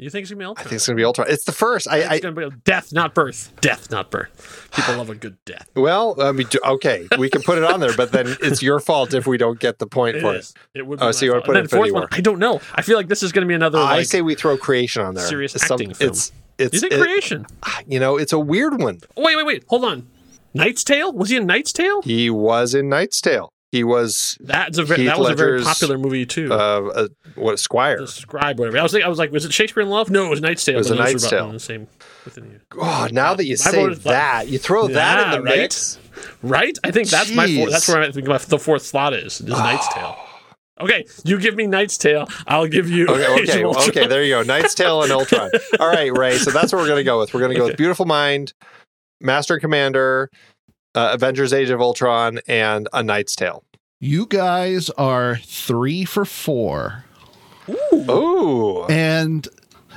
You think it's gonna be Ultron? I think it's gonna be Ultron. It's the first. I, it's gonna be death, not birth. Death, not birth. People love a good death. [sighs] Well, I mean, okay, we can put it on there, but then it's your fault if we don't get the point it for is. it. It would. Be oh, so you want to put it fourth one? I don't know. I feel like this is gonna be another. I say we throw Creation on there. Serious it's acting some, film. It's it's. Think it, Creation? Ah, you know, it's a weird one. Wait, wait, wait. Hold on. Knight's Tale? Was he in Knight's Tale? He was in Knight's Tale. He was that's a very, that was a very popular movie too. Uh, uh, what Squire, the Scribe, whatever. I was like, I was like, was it Shakespeare in Love? No, it was Knight's Tale. It was a Knight's Tale. The same. Oh, now that you say that, you throw yeah, that in the right? mix, right? I think that's Jeez. my four, that's where I think my, the fourth slot is. Is oh. [sighs] Knight's Tale. Okay, you give me Knight's Tale. I'll give you. Okay, [laughs] okay, okay. There you go. Knight's Tale and Ultron. [laughs] All right, Ray. So that's what we're going to go with. We're going to go okay. with Beautiful Mind, Master Commander, uh, Avengers: Age of Ultron, and A Knight's Tale. You guys are three for four. Ooh. And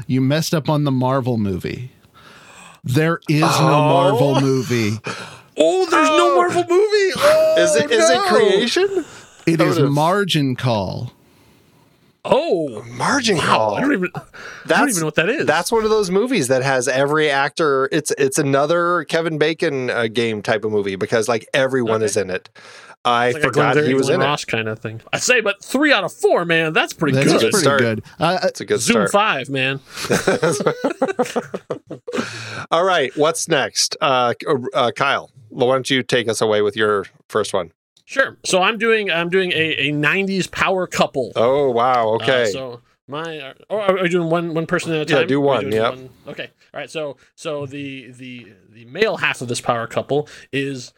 you messed up on the Marvel movie. There is no Oh. Marvel movie. [laughs] Oh, there's no Marvel movie. Oh, Is it is it no. creation? It I is Margin Call. Oh, Margin wow. Call. I don't even. I don't even know what that is. That's one of those movies that has every actor. It's it's another Kevin Bacon uh, game type of movie because like everyone is in it. I like forgot Glenn he was Glenn in Ross kind of thing. I say, but three out of four, man, that's pretty That's good. pretty start. good. Uh, it. It's a good Zoom start. five, man. [laughs] [laughs] All right, what's next? Uh, uh, Kyle, why don't you take us away with your first one? Sure. So I'm doing I'm doing a, a '90s power couple. Oh wow, Uh, okay. so my, oh, are we doing one one person at a time? Yeah, do one, doing yep. Okay. All right. So so the the the male half of this power couple is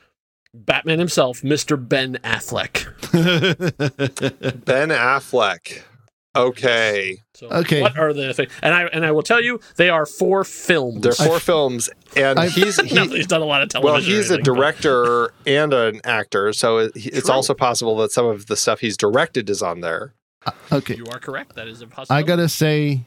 Batman himself, Mister Ben Affleck. [laughs] ben Affleck. Okay. So Okay. What are the things? And I and I will tell you, they are four films. They're four [laughs] films, and I- he's [laughs] he, Not that he's done a lot of television. well, or he's a anything, but- director [laughs] and an actor, so it, it's True. also possible that some of the stuff he's directed is on there. Uh, okay. You are correct. That is impossible. I gotta say,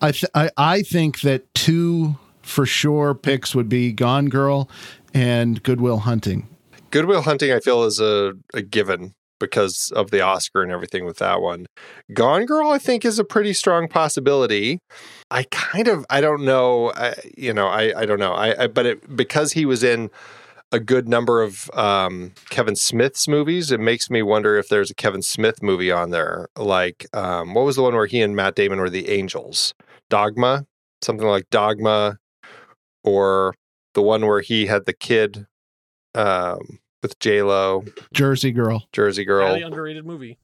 I th- I I think that two for sure picks would be Gone Girl and Goodwill Hunting. Goodwill Hunting, I feel, is a, a given because of the Oscar and everything with that one. Gone Girl, I think, is a pretty strong possibility. I kind of, I don't know, I, you know, I, I don't know, I, I but it, because he was in a good number of um, Kevin Smith's movies, it makes me wonder if there's a Kevin Smith movie on there. Like, um, what was the one where he and Matt Damon were the angels? Dogma, something like Dogma, or the one where he had the kid um, with J Lo, Jersey Girl. Jersey Girl. highly underrated movie.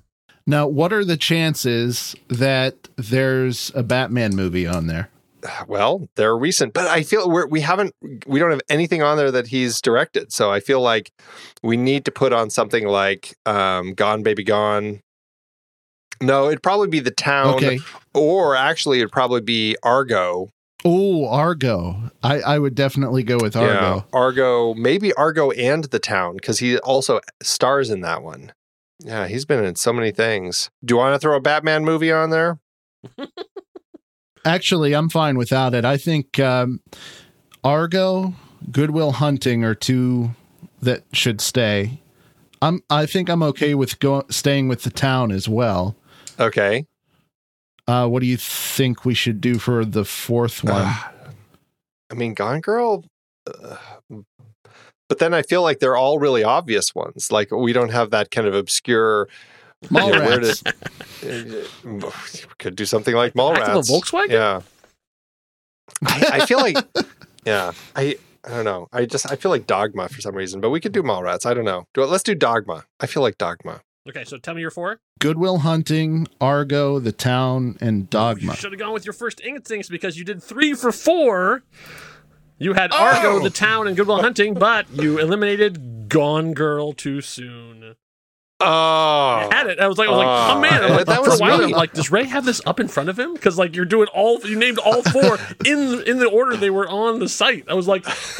Now, what are the chances that there's a Batman movie on there? Well, they're recent, but I feel we're, we haven't, we don't have anything on there that he's directed. So I feel like we need to put on something like um, Gone Baby Gone. No, it'd probably be The Town, Okay. or actually, it'd probably be Argo. Oh, Argo. I, I would definitely go with Argo. Yeah, Argo, maybe Argo and The Town, because he also stars in that one. Yeah, he's been in so many things. Do you want to throw a Batman movie on there? [laughs] Actually, I'm fine without it. I think um, Argo, Goodwill Hunting are two that should stay. I'm. I think I'm okay with go, staying with the town as well. Okay. Uh, what do you think we should do for the fourth one? I mean, Gone Girl. Uh, but then I feel like they're all really obvious ones. Like we don't have that kind of obscure. you know, where Mallrats. did- [laughs] uh, could do something like Back to the Mallrats. Volkswagen? Yeah. I, I feel like, [laughs] yeah, I I don't know. I just I feel like Dogma for some reason, but we could do Mallrats. I don't know. Do, let's do Dogma. I feel like Dogma. Okay, so tell me your four. Goodwill Hunting, Argo, the town, and You Dogma. should have gone with your first instincts because you did three for four. You had Argo, Oh! the town, and Goodwill Hunting, but you eliminated Gone Girl too soon. Oh, had it. I was like, I was like, oh man! I'm like, [laughs] that for a was while, me. Like, does Ray have this up in front of him? Because like you're doing all, you named all four [laughs] in in the order they were on the site. I was like, [laughs]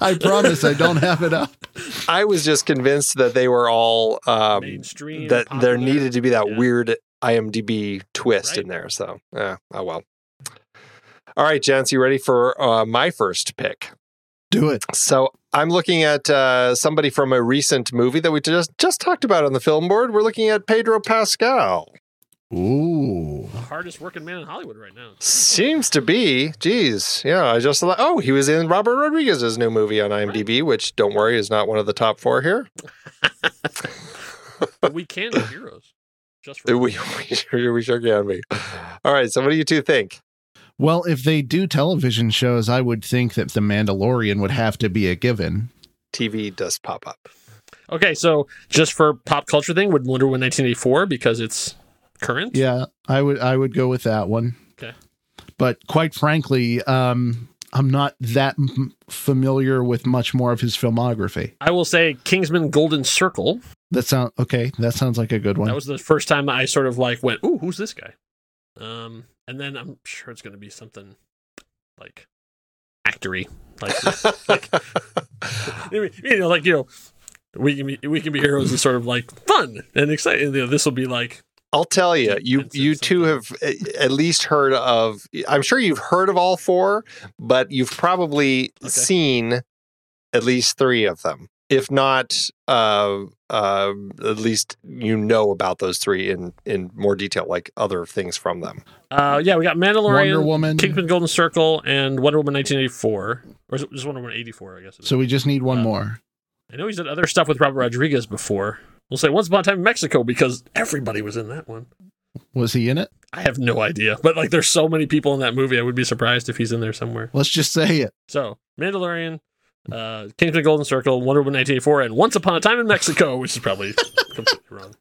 I promise I don't have it up. I was just convinced that they were all um, Mainstream, that there needed to be that Yeah. weird IMDb twist Right. in there. So, yeah, oh well. All right, gents, you ready for uh, my first pick? Do it. So I'm looking at uh, somebody from a recent movie that we just just talked about on the film board. We're looking at Pedro Pascal. Ooh. the hardest working man in Hollywood right now. Seems to be. Geez, yeah. I just thought, oh, he was in Robert Rodriguez's new movie on IMDb, which don't worry is not one of the top four here. [laughs] But we can do heroes. Just for [laughs] We we sure, we sure can be. All right. So what do you two think? Well, if they do television shows, I would think that The Mandalorian would have to be a given. TV does pop up. Okay, so just for pop culture thing, would Wonder Woman 1984 because it's current. Yeah, I would I would go with that one. Okay. But quite frankly, um, I'm not that m- familiar with much more of his filmography. I will say Kingsman Golden Circle. That sound okay. That sounds like a good one. That was the first time I sort of like went, "Ooh, who's this guy?" Um, and then I'm sure it's going to be something like actory, like, [laughs] like you know, like you know, we can be we can be heroes is sort of like fun and exciting. You know, this will be like I'll tell you, you you two have at least heard of. I'm sure you've heard of all four, but you've probably seen at least three of them, if not. Uh, uh, at least you know about those three in in more detail, like other things from them. uh yeah, we got Mandalorian, Wonder Woman. Kingsman Golden Circle, and Wonder Woman 1984. Or is it just Wonder Woman 84, I guess. So we just need one more. I know he's done other stuff with Robert Rodriguez before. We'll say Once Upon a Time in Mexico because everybody was in that one. Was he in it? I have no idea. But like there's so many people in that movie, I would be surprised if he's in there somewhere. Let's just say it. So, Mandalorian, uh, Kingsman Golden Circle, Wonder Woman 1984, and Once Upon a Time in Mexico, which is probably [laughs] completely wrong.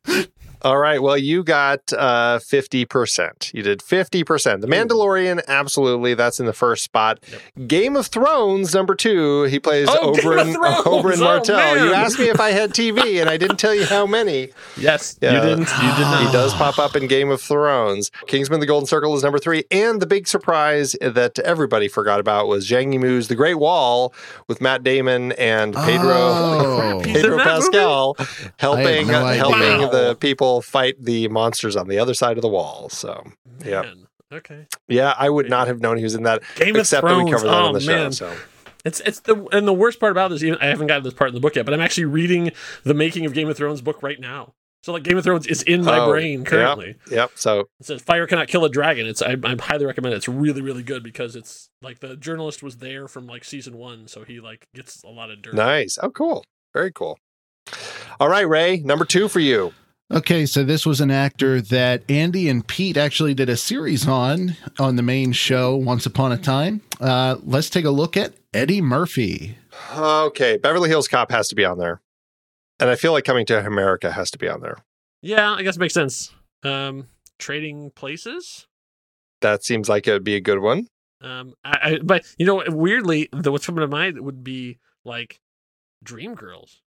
All right. Well, you got uh, 50%. You did 50%. The Mandalorian, absolutely. That's in the first spot. Game of Thrones, number two. He plays Oh, Oberyn, [laughs] Oberyn Oh, Martell. man. you asked me if I had TV, and I didn't tell you how many. Yes, you didn't. You did not. He does pop up in Game of Thrones. Kingsman the Golden Circle is number three. And the big surprise that everybody forgot about was Zhang Yimou's The Great Wall with Matt Damon and Pedro, Oh. Pedro Pascal helping, no helping Wow. the people fight the monsters on the other side of the wall. So, yeah. Man, Okay. Yeah, I would not have known he was in that Game of except that we Thrones. covered that Oh, on the show. man. So. It's it's the and the worst part about this, even I haven't gotten this part in the book yet, but I'm actually reading the making of Game of Thrones book right now. So like Game of Thrones is in my Oh, brain yep, currently. Yep. So It says fire cannot kill a dragon. It's I, I highly recommend it. It's really really good because it's like the journalist was there from like season one, so he like gets a lot of dirt. nice. Oh, cool. Very cool. All right, Ray, number two for you. Okay, so this was an actor that Andy and Pete actually did a series on on the main show Once Upon a Time. Uh, let's take a look at Eddie Murphy. Okay, Beverly Hills Cop has to be on there. And I feel like Coming to America has to be on there. Yeah, I guess it makes sense. Um, trading places. That seems like it would be a good one. Um, I, I but you know weirdly, the, what's coming to mind would be like Dreamgirls.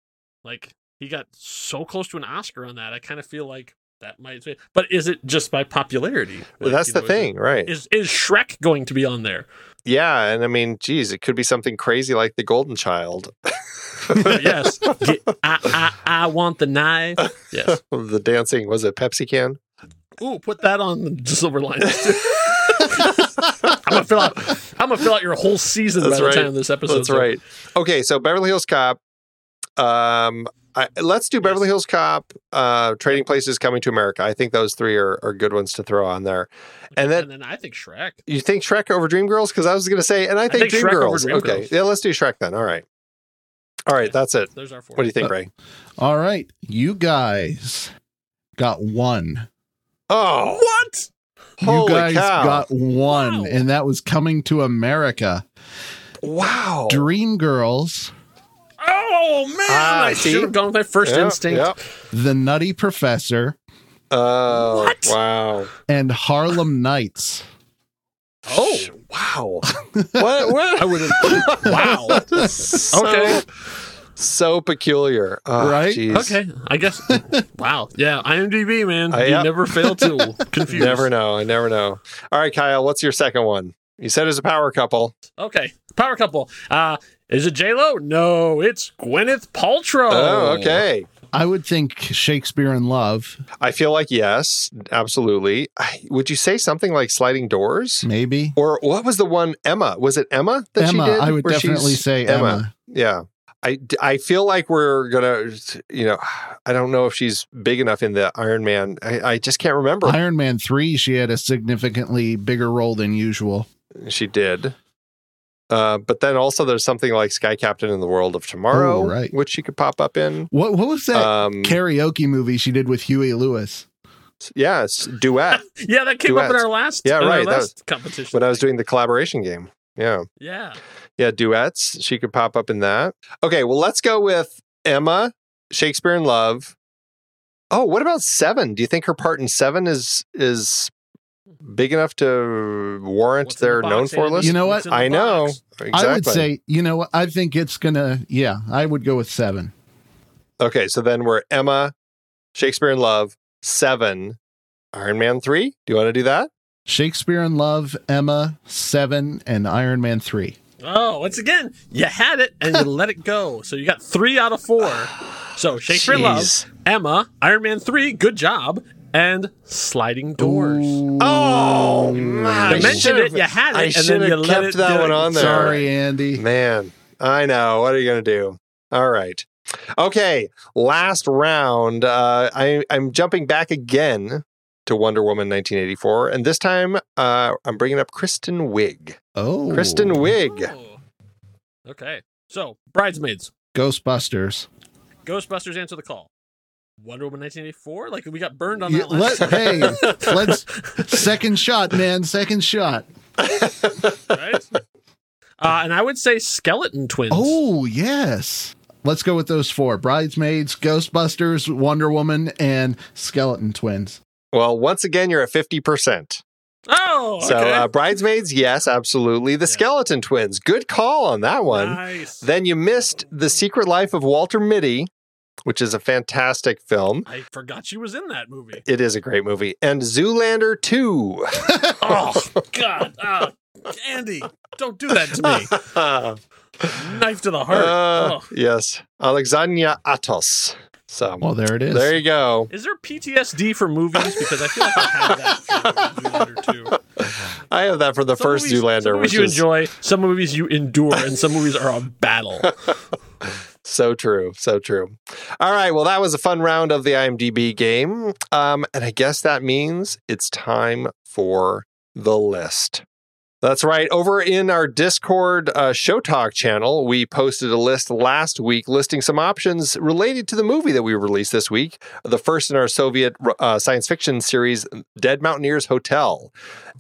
Like he got so close to an Oscar on that. I kind of feel like that might. Be, but is it just by popularity? Well, that's you the know, is thing, it- right? Is is Shrek going to be on there? Yeah, and I mean, geez, it could be something crazy like The Golden Child. [laughs] yes. [laughs] Get- I, I I want the knife. Yes. [laughs] the dancing was it Pepsi can? Ooh, put that on the silver linings. too. I'm gonna fill out. I'm gonna fill out your whole season That's by the right. time this episode. That's right. Okay, so Beverly Hills Cop. Um, I, let's do Beverly Hills Cop. Uh, Trading Places, Coming to America. I think those three are, are good ones to throw on there. And then And then I think Shrek. you think Shrek over Dreamgirls? Because I was going to say, and I think, think Shrek over Dreamgirls. Okay, Dreamgirls. yeah, let's do Shrek then. All right, all right, that's it. There's our four. What do you think, Ray? All right, you guys got one. Oh, what? You Holy guys cow. got one, and that was coming to America. Wow. Dreamgirls, Oh man! Ah, I should have gone with my first Yeah, instinct. yeah. The Nutty Professor, Oh, What? wow. and Harlem Nights. Oh, Wow. [laughs] what? What? I would have. wow. [laughs] so, Okay. So peculiar. Oh, Right? jeez. Okay. I guess. Wow. Yeah. IMDb, man. Uh, you yeah. never fail to [laughs] confuse. Never know. I never know. All right, Kyle, what's your second one? You said it's a power couple. Okay. Power couple. Uh, is it J Lo? No, it's Gwyneth Paltrow. Oh, okay. I would think Shakespeare in Love, I feel like yes, absolutely. Would you say something like sliding doors? maybe. Or what was the one Emma? Was it Emma that Emma, she did? I would Where definitely she's- say Emma. Yeah. I, I feel like we're gonna you know I don't know if she's big enough in the Iron Man I, I just can't remember Iron Man 3, she had a significantly bigger role than usual. she did uh, but then also there's something like Sky Captain in the World of Tomorrow Oh, right. which she could pop up in What what was that um karaoke movie she did with Huey Lewis? yes duet [laughs] Yeah, that came up in our last. Yeah, in our right, that last competition. when I was doing the collaboration game yeah Yeah. Yeah, duets. She could pop up in that. Okay, well, let's go with Emma, Shakespeare in Love. Oh, what about Seven? Do you think her part in Seven is is big enough to warrant What's in the their known for list? You know what? I know. Exactly. I would say, you know what? I think it's gonna. Yeah, I would go with seven. Okay, so then we're Emma, Shakespeare in Love, Seven, Iron Man three. Do you want to do that? Shakespeare in Love, Emma, Seven, and Iron Man Three. Oh, once again, you had it and you let it go. So you got three out of four. So Shakespeare in Love, Emma, Iron Man 3, good job, and Sliding Doors. Oh, man. You mentioned it, you had it, I and should then you have let kept it that one on there. Sorry, Andy. Man, I know. What are you going to do? All right. Okay, last round. Uh, I, I'm jumping back again to Wonder Woman 1984, and this time uh, I'm bringing up Kristen Wiig. Oh, Kristen Wiig. Oh. Okay. So, Bridesmaids. Ghostbusters. Ghostbusters answer the call. Wonder Woman 1984? Like, we got burned on Yeah, that last let, hey, [laughs] let's second shot, man. Second shot. right? Uh, and I would say Skeleton Twins. Oh yes. Let's go with those four: Bridesmaids, Ghostbusters, Wonder Woman, and Skeleton Twins. Well, once again, you're at 50%. Oh, So, okay. uh, Bridesmaids, yes, absolutely. The Skeleton Twins, good call on that one. Nice. Then you missed The Secret Life of Walter Mitty, which is a fantastic film. I forgot she was in that movie. It is a great movie. And Zoolander 2. [laughs] Oh, [laughs] God. Uh, Andy, don't do that to me. [laughs] Knife to the heart. Uh, oh. yes. Alexanya Atoz. So, Well, there it is. there you go. Is there PTSD for movies? Because I feel like I have that for Zoolander 2. I have that for the Some first movies, Zoolander, some movies which you is enjoy, some movies you endure, and some movies are a battle. So true. So true. All right. Well, that was a fun round of the IMDb game. Um, and I guess that means it's time for the list. That's right. Over in our Discord uh, Show Talk channel, we posted a list last week listing some options related to the movie that we released this week, the first in our Soviet uh, science fiction series, Dead Mountaineers Hotel.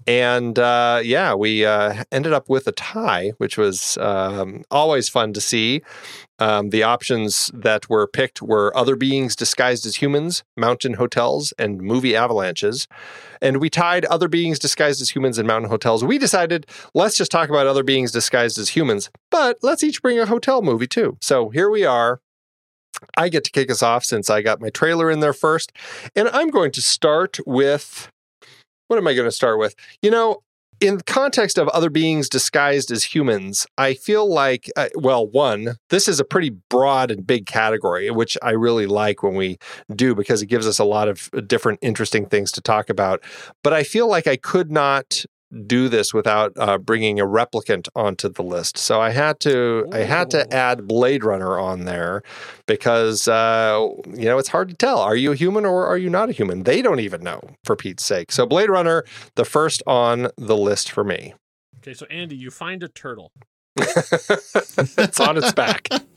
And uh, yeah, we uh, ended up with a tie, which was um, always fun to see. Um, the options that were picked were other beings disguised as humans, mountain hotels, and movie avalanches. And we tied other beings disguised as humans and mountain hotels. We decided let's just talk about other beings disguised as humans, but let's each bring a hotel movie too. So here we are. I get to kick us off since I got my trailer in there first. And I'm going to start with what am I going to start with? You know, in the context of other beings disguised as humans, I feel like, uh, well, one, this is a pretty broad and big category, which I really like when we do because it gives us a lot of different interesting things to talk about. But I feel like I could not do this without uh, bringing a replicant onto the list. So I had to I had to add Blade Runner on there because uh, you know it's hard to tell. Are you a human or are you not a human? They don't even know for Pete's sake. So Blade Runner, the first on the list for me. Okay, so Andy, you find a turtle. [laughs] it's on its back. [laughs]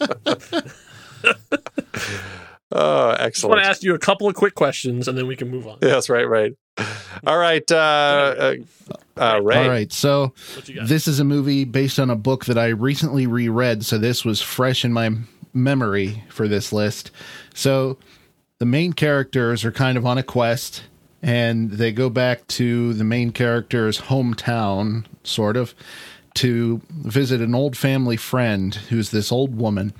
oh, excellent. I just want to ask you a couple of quick questions, and then we can move on. Yes, right, right. All right, uh, uh, uh, Ray. All right, so What you got? this is a movie based on a book that I recently reread, so this was fresh in my memory for this list. So the main characters are kind of on a quest, and they go back to the main character's hometown, sort of, to visit an old family friend who's this old woman.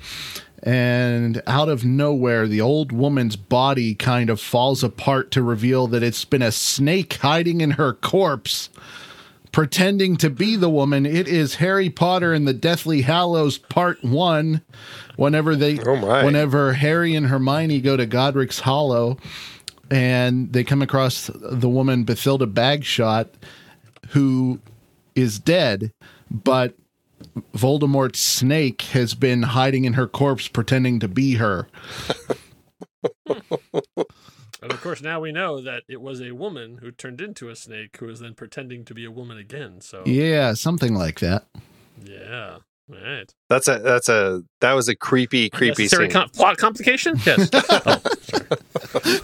And out of nowhere, the old woman's body kind of falls apart to reveal that it's been a snake hiding in her corpse pretending to be the woman. It is Harry Potter and the Deathly Hallows Part One. Whenever they, Oh, my. whenever Harry and Hermione go to Godric's Hollow, and they come across the woman Bathilda Bagshot, who is dead, but Voldemort's snake has been hiding in her corpse, pretending to be her. And of course, now we know that it was a woman who turned into a snake, who was then pretending to be a woman again. So Yeah, something like that. yeah, right. That's a that's a that was a creepy creepy scene. com- plot complication? Yes. [laughs] oh, sorry.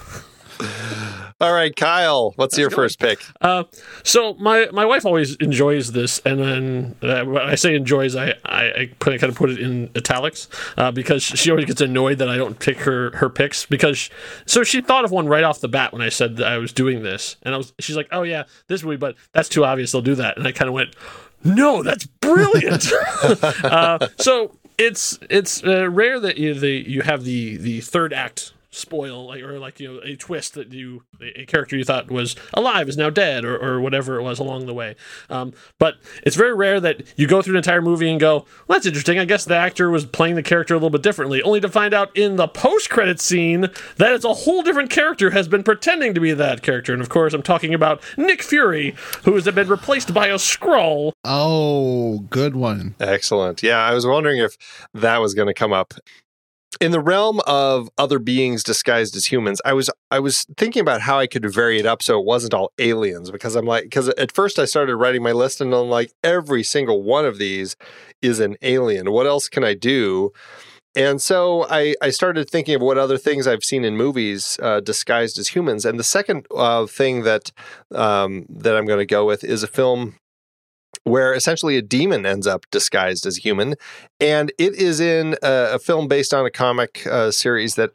[laughs] All right, Kyle, what's your first pick? Uh, so my my wife always enjoys this, and then uh, when I say enjoys, I I, I put, kind of put it in italics uh, because she always gets annoyed that I don't pick her her picks because so she thought of one right off the bat when I said that I was doing this, and I was she's like, oh yeah, this movie, but that's too obvious. They'll do that, and I kind of went, no, that's brilliant. [laughs] uh, so it's it's uh, rare that you the you have the the third act spoil like or like you know a twist that you a character you thought was alive is now dead or, or whatever it was along the way um, but it's very rare that you go through an entire movie and go well that's interesting i guess the actor was playing the character a little bit differently only to find out in the post-credit scene that it's a whole different character has been pretending to be that character and of course i'm talking about nick fury who has been replaced by a Skrull Oh, good one. Excellent. Yeah, I was wondering if that was going to come up. In the realm of other beings disguised as humans, I was I was thinking about how I could vary it up so it wasn't all aliens because I'm like because at first I started writing my list and I'm like every single one of these is an alien. What else can I do? And so I, I started thinking of what other things I've seen in movies uh, disguised as humans. And the second uh, thing that um, that I'm going to go with is a film where essentially a demon ends up disguised as human. And it is in a, a film based on a comic uh, series that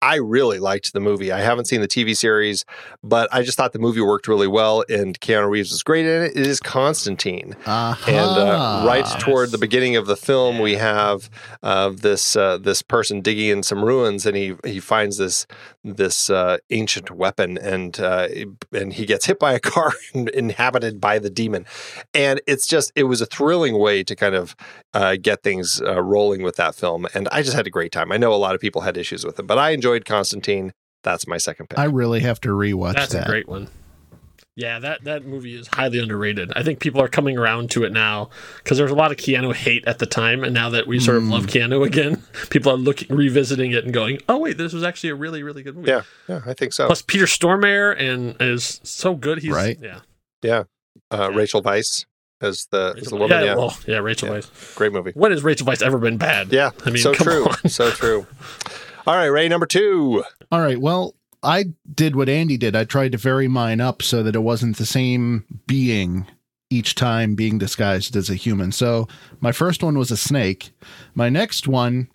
I, really liked the movie. I haven't seen the TV series, but I just thought the movie worked really well, and Keanu Reeves was great in it. It is Constantine, Uh-huh. and uh, right toward the beginning of the film, we have uh, this uh, this person digging in some ruins, and he he finds this this uh, ancient weapon, and uh, and he gets hit by a car [laughs] inhabited by the demon, and it's just it was a thrilling way to kind of uh, get things uh, rolling with that film, and I just had a great time. I know a lot of people had issues with it, but I enjoyed Constantine. That's my second pick. I really have to rewatch That's that. a great one. Yeah, that that movie is highly underrated. I think people are coming around to it now because there was a lot of Keanu hate at the time, and now that we sort of love Keanu again, [laughs] people are looking revisiting it and going, "Oh wait, this was actually a really really good movie." Yeah, yeah, I think so. Plus, Peter Stormare and is so good. He's Right. Yeah, yeah, uh, Rachel Weisz as the as the woman. yeah, Yeah, well, yeah, Rachel Weisz. great movie. When has Rachel Weisz ever been bad? Yeah, I mean, so come true, on. so true. [laughs] All right, Ray, number two. All right. Well, I did what Andy did. I tried to vary mine up so that it wasn't the same being each time being disguised as a human. So my first one was a snake. My next one,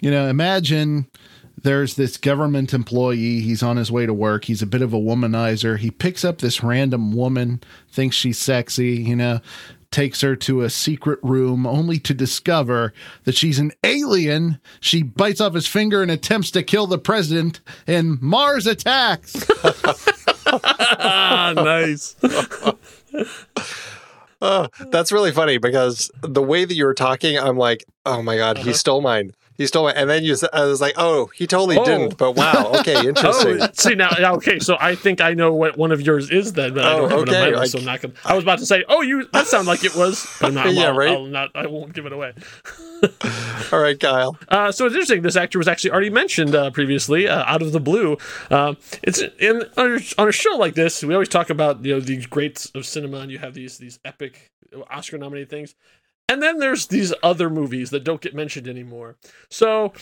you know, imagine there's this government employee. He's on his way to work. He's a bit of a womanizer. He picks up this random woman, thinks she's sexy, you know, takes her to a secret room only to discover that she's an alien. She bites off his finger and attempts to kill the president, and Mars attacks. ah, [laughs] [laughs] nice. Oh, that's really funny because the way that you were talking, I'm like, oh my god, he stole mine. He stole it. and then you, I was like, oh, he totally Oh. didn't. But wow, [laughs] okay, interesting. Oh, see now, okay. So I think I know what one of yours is then, but I Oh, don't have it on okay, my list, so I'm not gonna. I was about to say, oh, you that sounded like it was, but I'm not. [laughs] Yeah, I'll- right. I'll not. I won't give it away. [laughs] All right, Kyle. Uh, so it's interesting. This actor was actually already mentioned uh, previously, uh, out of the blue. Uh, it's in on a, on a show like this. We always talk about you know the greats of cinema, and you have these these epic Oscar nominated things, and then there's these other movies that don't get mentioned anymore. So.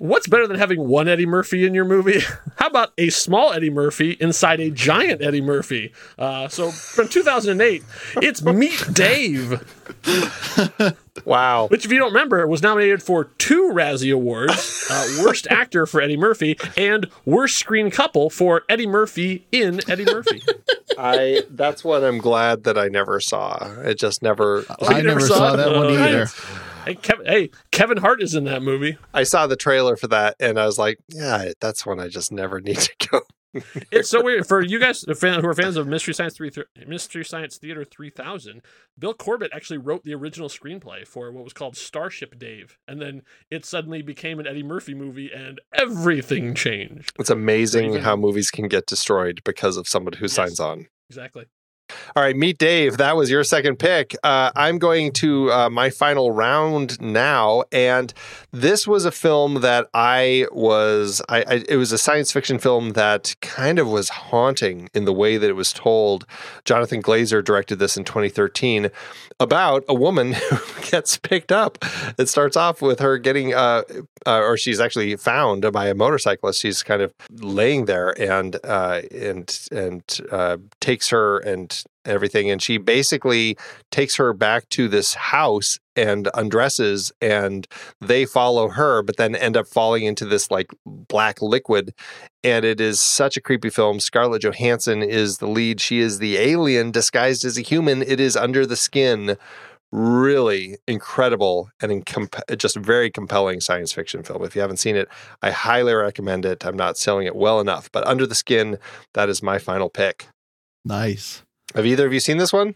What's better than having one Eddie Murphy in your movie? [laughs] How about a small Eddie Murphy inside a giant Eddie Murphy? Uh, so from 2008, it's Meet Dave. [laughs] Wow. Which, if you don't remember, was nominated for two Razzie Awards uh, Worst Actor for Eddie Murphy and Worst Screen Couple for Eddie Murphy in Eddie Murphy. [laughs] I that's what I'm glad that I never saw. It just never. [laughs] I never saw that one either. nice. Hey Kevin, hey, Kevin Hart is in that movie. I saw the trailer for that, and I was like, yeah, that's one I just never [laughs] need to go. It's so weird for you guys who are fans of Mystery Science Three, Mystery Science Theater three thousand. Bill Corbett actually wrote the original screenplay for what was called Starship Dave, and then it suddenly became an Eddie Murphy movie, and everything changed. It's amazing how movies can get destroyed because of somebody who signs on. Exactly. All right, meet Dave. That was your second pick. Uh, I'm going to uh, my final round now, and this was a film that I was. I, I it was a science fiction film that kind of was haunting in the way that it was told. Jonathan Glazer directed this in 2013 about a woman [laughs] who gets picked up. It starts off with her getting, uh, uh, or she's actually found by a motorcyclist. She's kind of laying there and uh, and and uh, takes her and everything, and she mm-hmm. basically takes her back to this house and undresses, and they follow her, but then end up falling into this like black liquid. And it is such a creepy film. Scarlett Johansson is the lead. She is the alien disguised as a human. It is Under the Skin really incredible and in comp- just very compelling science fiction film. If you haven't seen it, I highly recommend it. I'm not selling it well enough, but Under the Skin, that is my final pick. Nice. Have either of you seen this one?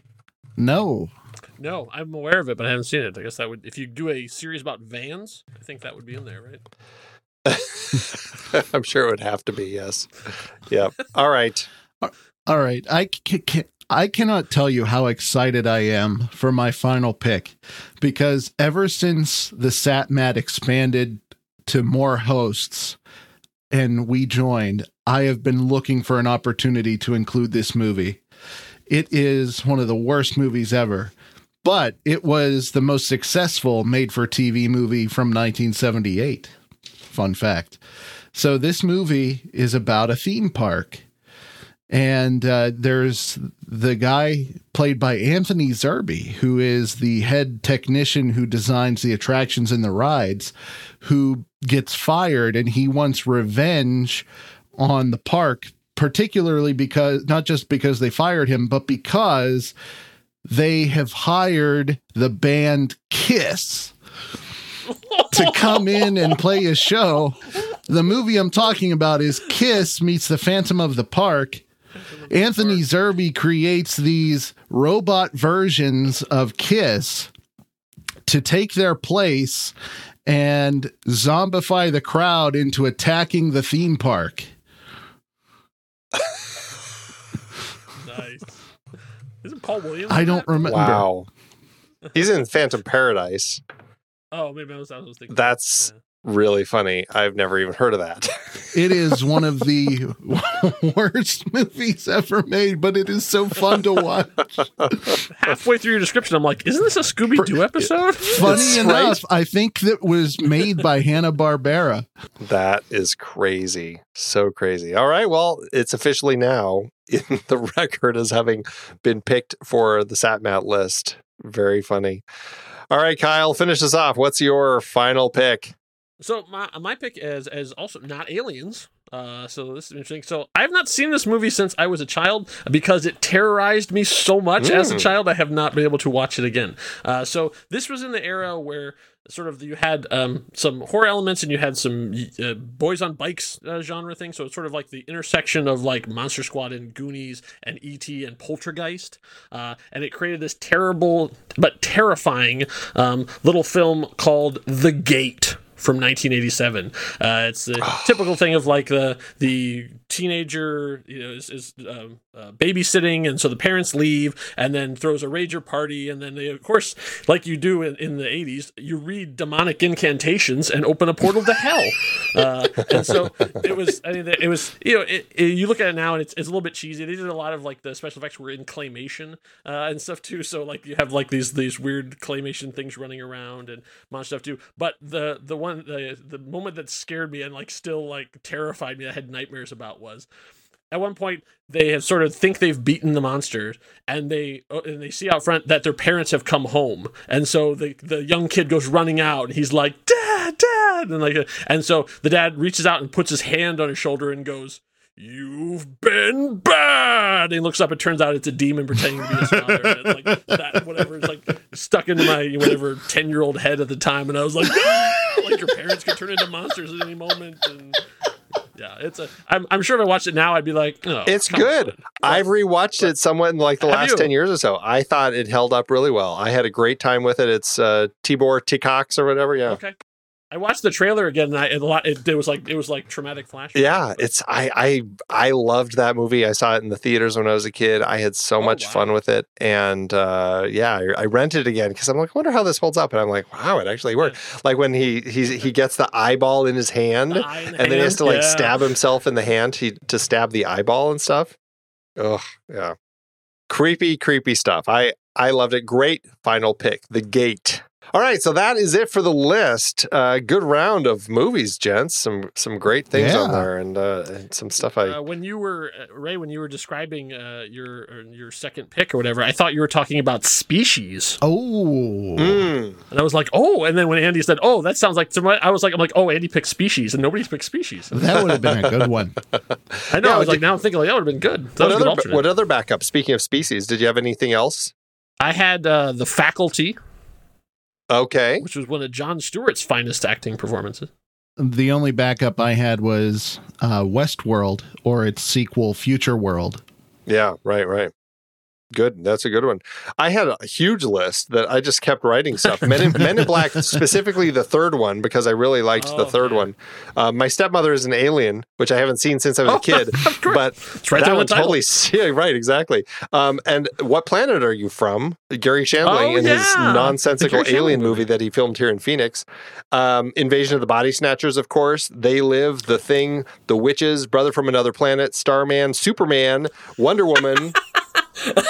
No. No, I'm aware of it, but I haven't seen it. I guess that would, if you do a series about vans, I think that would be in there, right? [laughs] I'm sure it would have to be, yes. Yep. All right, all right. I I cannot tell you how excited I am for my final pick because ever since the SatMat expanded to more hosts and we joined, I have been looking for an opportunity to include this movie. It is one of the worst movies ever, but it was the most successful made for TV movie from 1978. Fun fact. So, this movie is about a theme park and uh, there's the guy played by Anthony Zerbe, who is the head technician who designs the attractions and the rides, who gets fired and he wants revenge on the park, particularly because not just because they fired him, but because they have hired the band Kiss to come in and play a show. The movie I'm talking about is Kiss meets the Phantom of the Park. Anthony Zerbe creates these robot versions of Kiss to take their place and zombify the crowd into attacking the theme park. Nice. Isn't Paul Williams? I don't remember. Wow. He's in Phantom Paradise. Oh, maybe I was, I was thinking. That's really funny. I've never even heard of that. [laughs] it is one of the [laughs] worst movies ever made, but it is so fun to watch. Halfway through your description, I'm like, isn't this a Scooby Doo episode? [laughs] Funny enough, I think that was made by Hanna Barbera. That is crazy. So crazy. All right. Well, it's officially now in the record as having been picked for the SatMat list. Very funny. All right, Kyle, finish us off. What's your final pick? So my my pick is is also not aliens. Uh, so this is interesting. So I have not seen this movie since I was a child because it terrorized me so much mm. as a child. I have not been able to watch it again. Uh, so this was in the era where sort of you had um, some horror elements and you had some uh, boys on bikes uh, genre thing. So it's sort of like the intersection of like Monster Squad and Goonies and E.T. and Poltergeist. Uh, and it created this terrible but terrifying um, little film called The Gate from 1987. Uh, it's the typical thing of like the the teenager you know is, is um, uh, babysitting, and so the parents leave, and then throws a rager party, and then they of course, like you do in, in the 80s, you read demonic incantations and open a portal to hell. [laughs] Uh, and so it was. I mean, it was you know it, it, you look at it now and it's, it's a little bit cheesy. They did a lot of like the special effects were in claymation uh, and stuff too. So like you have like these these weird claymation things running around and monster stuff too. But the the one the the moment that scared me and like still like terrified me, I had nightmares about was at one point they have sort of think they've beaten the monsters and they uh, and they see out front that their parents have come home and so the the young kid goes running out and he's like dad dad and like and so the dad reaches out and puts his hand on his shoulder and goes You've been bad. And he looks up. It turns out it's a demon pretending to be his father. And it's like that, whatever, is like stuck into my whatever ten year old head at the time. And I was like, like your parents could turn into monsters at any moment. And yeah, it's a. I'm, I'm sure if I watched it now, I'd be like, oh, it's good. I've rewatched it somewhat in like the last you? ten years or so. I thought it held up really well. I had a great time with it. It's uh, Tibor Takács or whatever. Yeah. Okay. I watched the trailer again, and I it, a lot. It, it was like it was like traumatic flashback. Yeah, it's I I I loved that movie. I saw it in the theaters when I was a kid. I had so Oh, much wow. fun with it, and uh, yeah, I, I rented it again because I'm like, I wonder how this holds up. And I'm like, wow, it actually worked. Like when he he's, he gets the eyeball in his hand, in the and then he has hand, to like yeah. stab himself in the hand to to stab the eyeball and stuff. Ugh, yeah, creepy, creepy stuff. I I loved it. Great final pick, The Gate. All right, so that is it for the list. Uh, good round of movies, gents. Some some great things on there, and, uh, and some stuff I. Uh, when you were uh, Ray, when you were describing uh, your your second pick or whatever, I thought you were talking about species, Oh. Mm. and I was like, oh. And then when Andy said, oh, that sounds like somebody, I was like, I'm like, oh, Andy picked species, and nobody's picked species. That would have been a good one. [laughs] I know. Yeah, I was did- like, now I'm thinking like that would have been good. That What was a good other, what other backup? Speaking of species, did you have anything else? I had uh, the faculty, Okay. which was one of Jon Stewart's finest acting performances. The only backup I had was uh, Westworld or its sequel, Future World. Yeah, right, right. Good. That's a good one. I had a huge list that I just kept writing stuff. Men in, Men in Black, [laughs] specifically the third one, because I really liked the Oh, third one. Uh, my stepmother is an alien, which I haven't seen since I was a [laughs] kid. but right that one totally, yeah, right, exactly. Um, and what planet are you from? Garry Shandling Oh, in his yeah. The nonsensical alien movie. movie that he filmed here in Phoenix. Um, Invasion of the Body Snatchers, of course. They Live, The Thing, The Witches, Brother from Another Planet, Starman, Superman, Wonder Woman [laughs]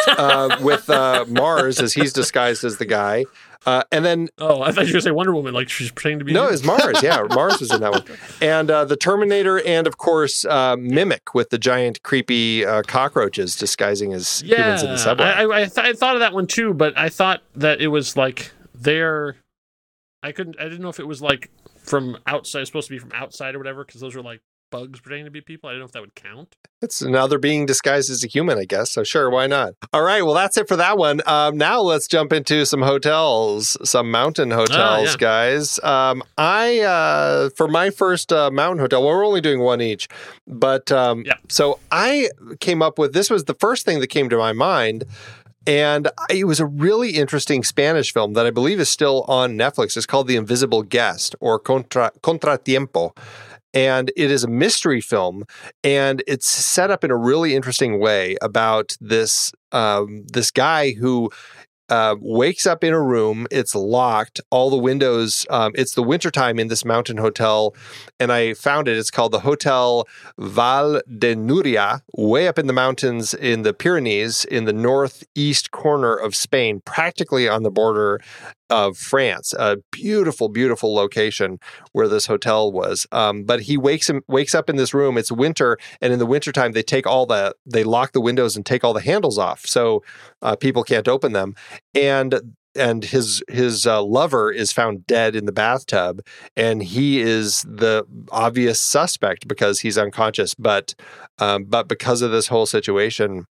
uh, with uh, Mars as he's disguised as the guy. Uh, and then Oh, I thought you were going to say Wonder Woman, like she's pretending to be. no, it's Mars. Yeah, [laughs] Mars was in that one. And uh, the Terminator, and of course uh, Mimic with the giant creepy uh, cockroaches disguising as humans in the subway. I, I, I, th- I thought of that one too, but I thought that it was like their. I couldn't. I didn't know if it was like from outside, supposed to be from outside or whatever, because those were like bugs pretending to be people. I don't know if that would count. It's another being disguised as a human, I guess. So sure, why not? All right, well that's it for that one. Um, now let's jump into some hotels, some mountain hotels, yeah. guys. Um, I uh, for my first uh, mountain hotel. Well, we're only doing one each, but um, Yeah. so I came up with this was the first thing that came to my mind. And it was a really interesting Spanish film that I believe is still on Netflix. It's called The Invisible Guest or Contra, Contratiempo. And it is a mystery film, and it's set up in a really interesting way about this um, this guy who uh, wakes up in a room. It's locked. All the windows. Um, it's the wintertime in this mountain hotel, and I found it. It's called the Hotel Vall de Núria, way up in the mountains in the Pyrenees, in the northeast corner of Spain, practically on the border of France. A beautiful, beautiful location where this hotel was. Um, but he wakes him wakes up in this room. It's winter, and in the wintertime they take all the they lock the windows and take all the handles off, so uh, people can't open them. And and his his uh, lover is found dead in the bathtub, and he is the obvious suspect because he's unconscious. But um, but because of this whole situation,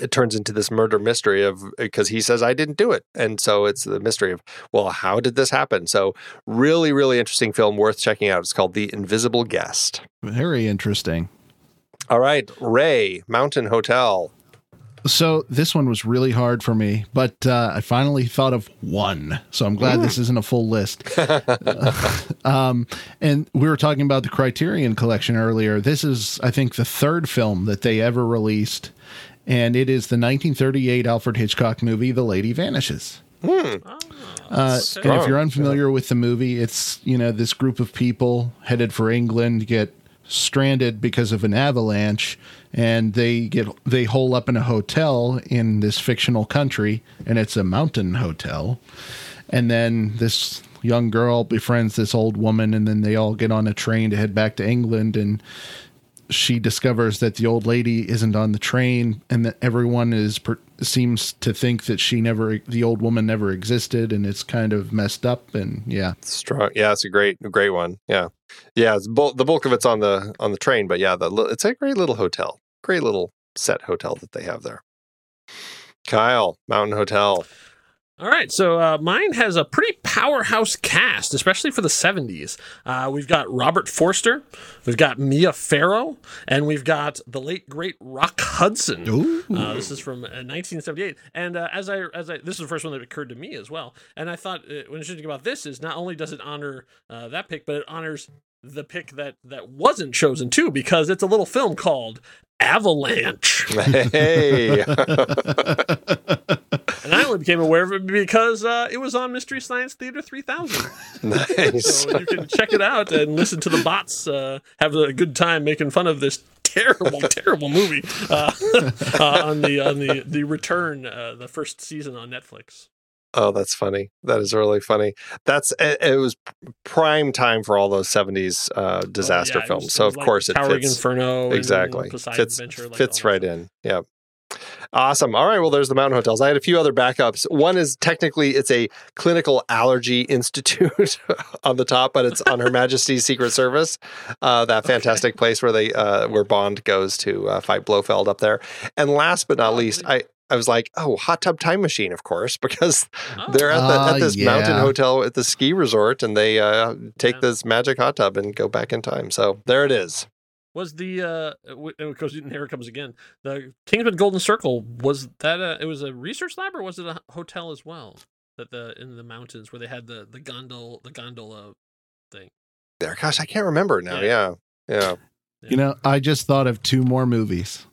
it turns into this murder mystery of because he says I didn't do it, and so it's the mystery of well, how did this happen? So really, really interesting film, worth checking out. It's called The Invisible Guest. Very interesting. All right, Ray Mountain Hotel. So this one was really hard for me, but uh, I finally thought of one. So I'm glad this isn't a full list. [laughs] [laughs] um, and we were talking about the Criterion Collection earlier. This is, I think, the third film that they ever released, and it is the 1938 Alfred Hitchcock movie, The Lady Vanishes. Uh, and if you're unfamiliar with the movie, it's you know this group of people headed for England get stranded because of an avalanche, and they get they hole up in a hotel in this fictional country, and it's a mountain hotel, and then this young girl befriends this old woman, and then they all get on a train to head back to England, and she discovers that the old lady isn't on the train and that everyone is per- seems to think that she never the old woman never existed and it's kind of messed up and yeah Strong. Yeah, it's a great, great one. Yeah, yeah. It's the bulk of it's on the on the train, but yeah, the, it's a great little hotel. Great little set hotel that they have there. Kyle, Mountain Hotel. All right, so uh, mine has a pretty powerhouse cast, especially for the 70s. Uh, we've got Robert Forster, we've got Mia Farrow, and we've got the late great Rock Hudson. Uh, this is from uh, 1978, and uh, as I as I this is the first one that occurred to me as well. And I thought uh, what interesting about this is not only does it honor uh, that pick, but it honors the pick that that wasn't chosen too, because it's a little film called Avalanche. [laughs] Hey, [laughs] [laughs] And I only became aware of it because uh, it was on Mystery Science Theater 3000. [laughs] nice. So you can check it out and listen to the bots uh, have a good time making fun of this terrible, [laughs] terrible movie uh, [laughs] uh, on the on the the return, uh, the first season on Netflix. Oh, that's funny. That is really funny. That's it, it was prime time for all those '70s uh, disaster Oh, yeah, films. was- so of like course it fits Inferno, exactly fits Adventure, like fits right in. Yeah. Awesome. All right. Well, there's the mountain hotels. I had a few other backups. One is technically it's a clinical allergy [laughs] institute [laughs] on the top, but it's on Her [laughs] Majesty's Secret Service, uh, that fantastic place where they uh, where Bond goes to uh, fight Blofeld up there. And last but not least, I I was like, oh, hot tub time machine, of course, because they're at, the, Ah, at this mountain yeah. hotel at the ski resort and they uh, take this magic hot tub and go back in time. So there it is. Was the uh, w- because here it comes again. The Kingsman Golden Circle was that a, it was a research lab or was it a hotel as well? That the in the mountains where they had the the gondol the gondola thing. There, gosh, I can't remember now. Yeah, yeah. You know, I just thought of two more movies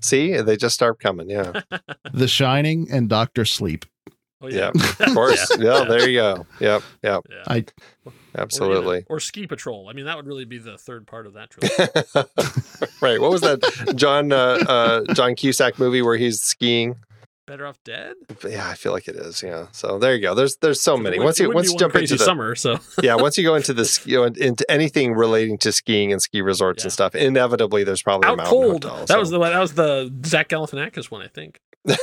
See, they just start coming. Yeah, [laughs] The Shining and Doctor Sleep. Oh yeah, of course. [laughs] yeah. there you go. Yep, yep. I Absolutely. Or, Ski Patrol. I mean, that would really be the third part of that trilogy. [laughs] right. What was that John uh, uh, John Cusack movie where he's skiing? Better off dead. Yeah, I feel like it is. Yeah. So there you go. There's there's so many. Once you once you jump into the summer, so yeah, once you go into the ski, you know, into anything relating to skiing and ski resorts and stuff, inevitably there's probably a out mountain cold. hotel, that so. was the that was the Zach Galifianakis one, I think. [laughs]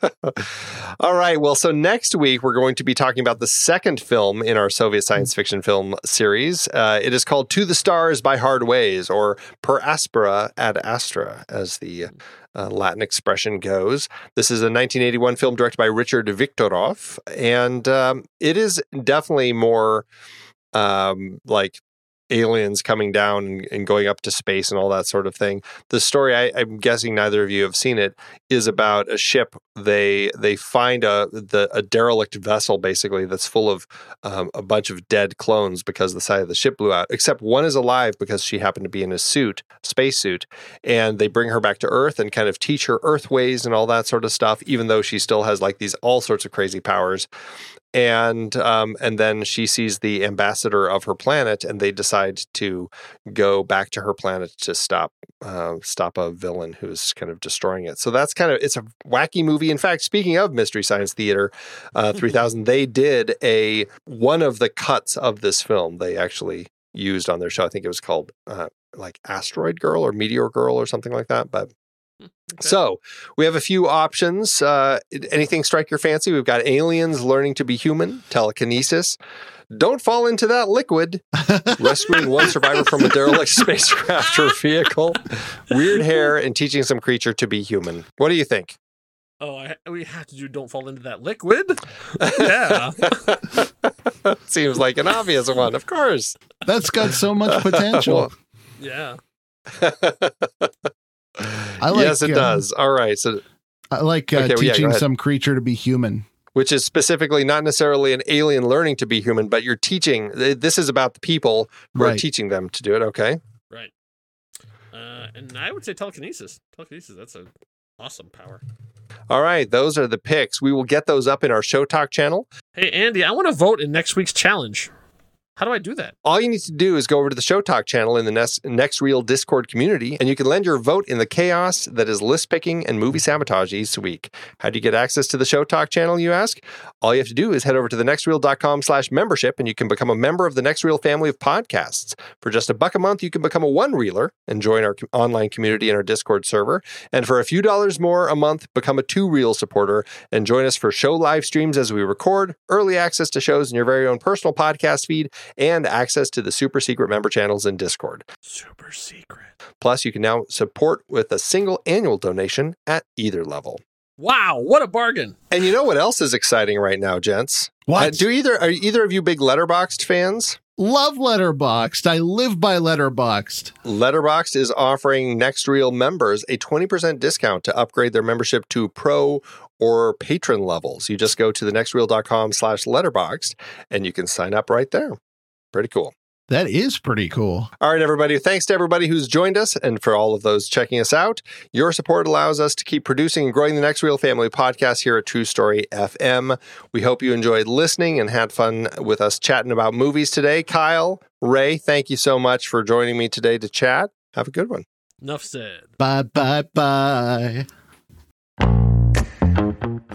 [laughs] All right. Well, so next week we're going to be talking about the second film in our Soviet science fiction film series. Uh, it is called To the Stars by Hard Ways, or Per Aspera ad Astra, as the uh, Latin expression goes. This is a 1981 film directed by Richard Viktorov, and um, it is definitely more um, like aliens coming down and, going up to space and all that sort of thing. The story, I, I'm guessing neither of you have seen it, is about a ship. They they find a the a derelict vessel basically that's full of um, a bunch of dead clones because the side of the ship blew out. Except one is alive because she happened to be in a suit, space suit, and they bring her back to Earth and kind of teach her Earth ways and all that sort of stuff. Even though she still has like these all sorts of crazy powers and um, and then she sees the ambassador of her planet, and they decide to go back to her planet to stop uh, stop a villain who's kind of destroying it. So that's kind of it's a wacky movie. In fact, speaking of Mystery Science Theater uh, 3000, they did a one of the cuts of this film. They actually used on their show. I think it was called uh, like Asteroid Girl or Meteor Girl or something like that. But so we have a few options. Uh, anything strike your fancy? We've got aliens learning to be human, telekinesis. Don't fall into that liquid. Rescuing one survivor from a derelict [laughs] spacecraft or vehicle. Weird hair and teaching some creature to be human. What do you think? Oh, I, we have to do. Don't fall into that liquid. [laughs] yeah. [laughs] Seems like an obvious one, of course. That's got so much potential. Yeah. I like, yes, it um, does. All right. So I like uh, Okay, well, yeah, teaching ahead. some creature to be human. which is specifically not necessarily an alien learning to be human, but you're teaching. This is about the people who are teaching them to do it. Okay. Right. Uh, and I would say telekinesis. Telekinesis. That's a awesome power. All right. Those are the picks. We will get those up in our Show Talk channel. Hey, Andy, I want to vote in next week's challenge. How do I do that? All you need to do is go over to the Show Talk channel in the Next, Next Reel Discord community, and you can lend your vote in the chaos that is list picking and movie sabotage each week. How do you get access to the Show Talk channel, you ask? All you have to do is head over to the thenextreel.com slash membership, and you can become a member of the Next Reel family of podcasts. For just a buck a month, you can become a one-reeler and join our online community in our Discord server. And for a few dollars more a month, become a two-reel supporter and join us for show live streams as we record, early access to shows in your very own personal podcast feed, and access to the super secret member channels in Discord. Super secret. Plus, you can now support with a single annual donation at either level. Wow, what a bargain! And you know what else is exciting right now, gents? What? Uh, do either are either of you big Letterboxd fans? Love Letterboxd. I live by Letterboxd. Letterboxd is offering Next Reel members a 20% discount to upgrade their membership to pro or patron levels. You just go to thenextreel.com slash letterboxd and you can sign up right there. Pretty cool. That is pretty cool. All right, everybody. Thanks to everybody who's joined us and for all of those checking us out. Your support allows us to keep producing and growing the Next Reel Family podcast here at True Story FM. We hope you enjoyed listening and had fun with us chatting about movies today. Kyle, Ray, thank you so much for joining me today to chat. Have a good one. Enough said. Bye bye bye.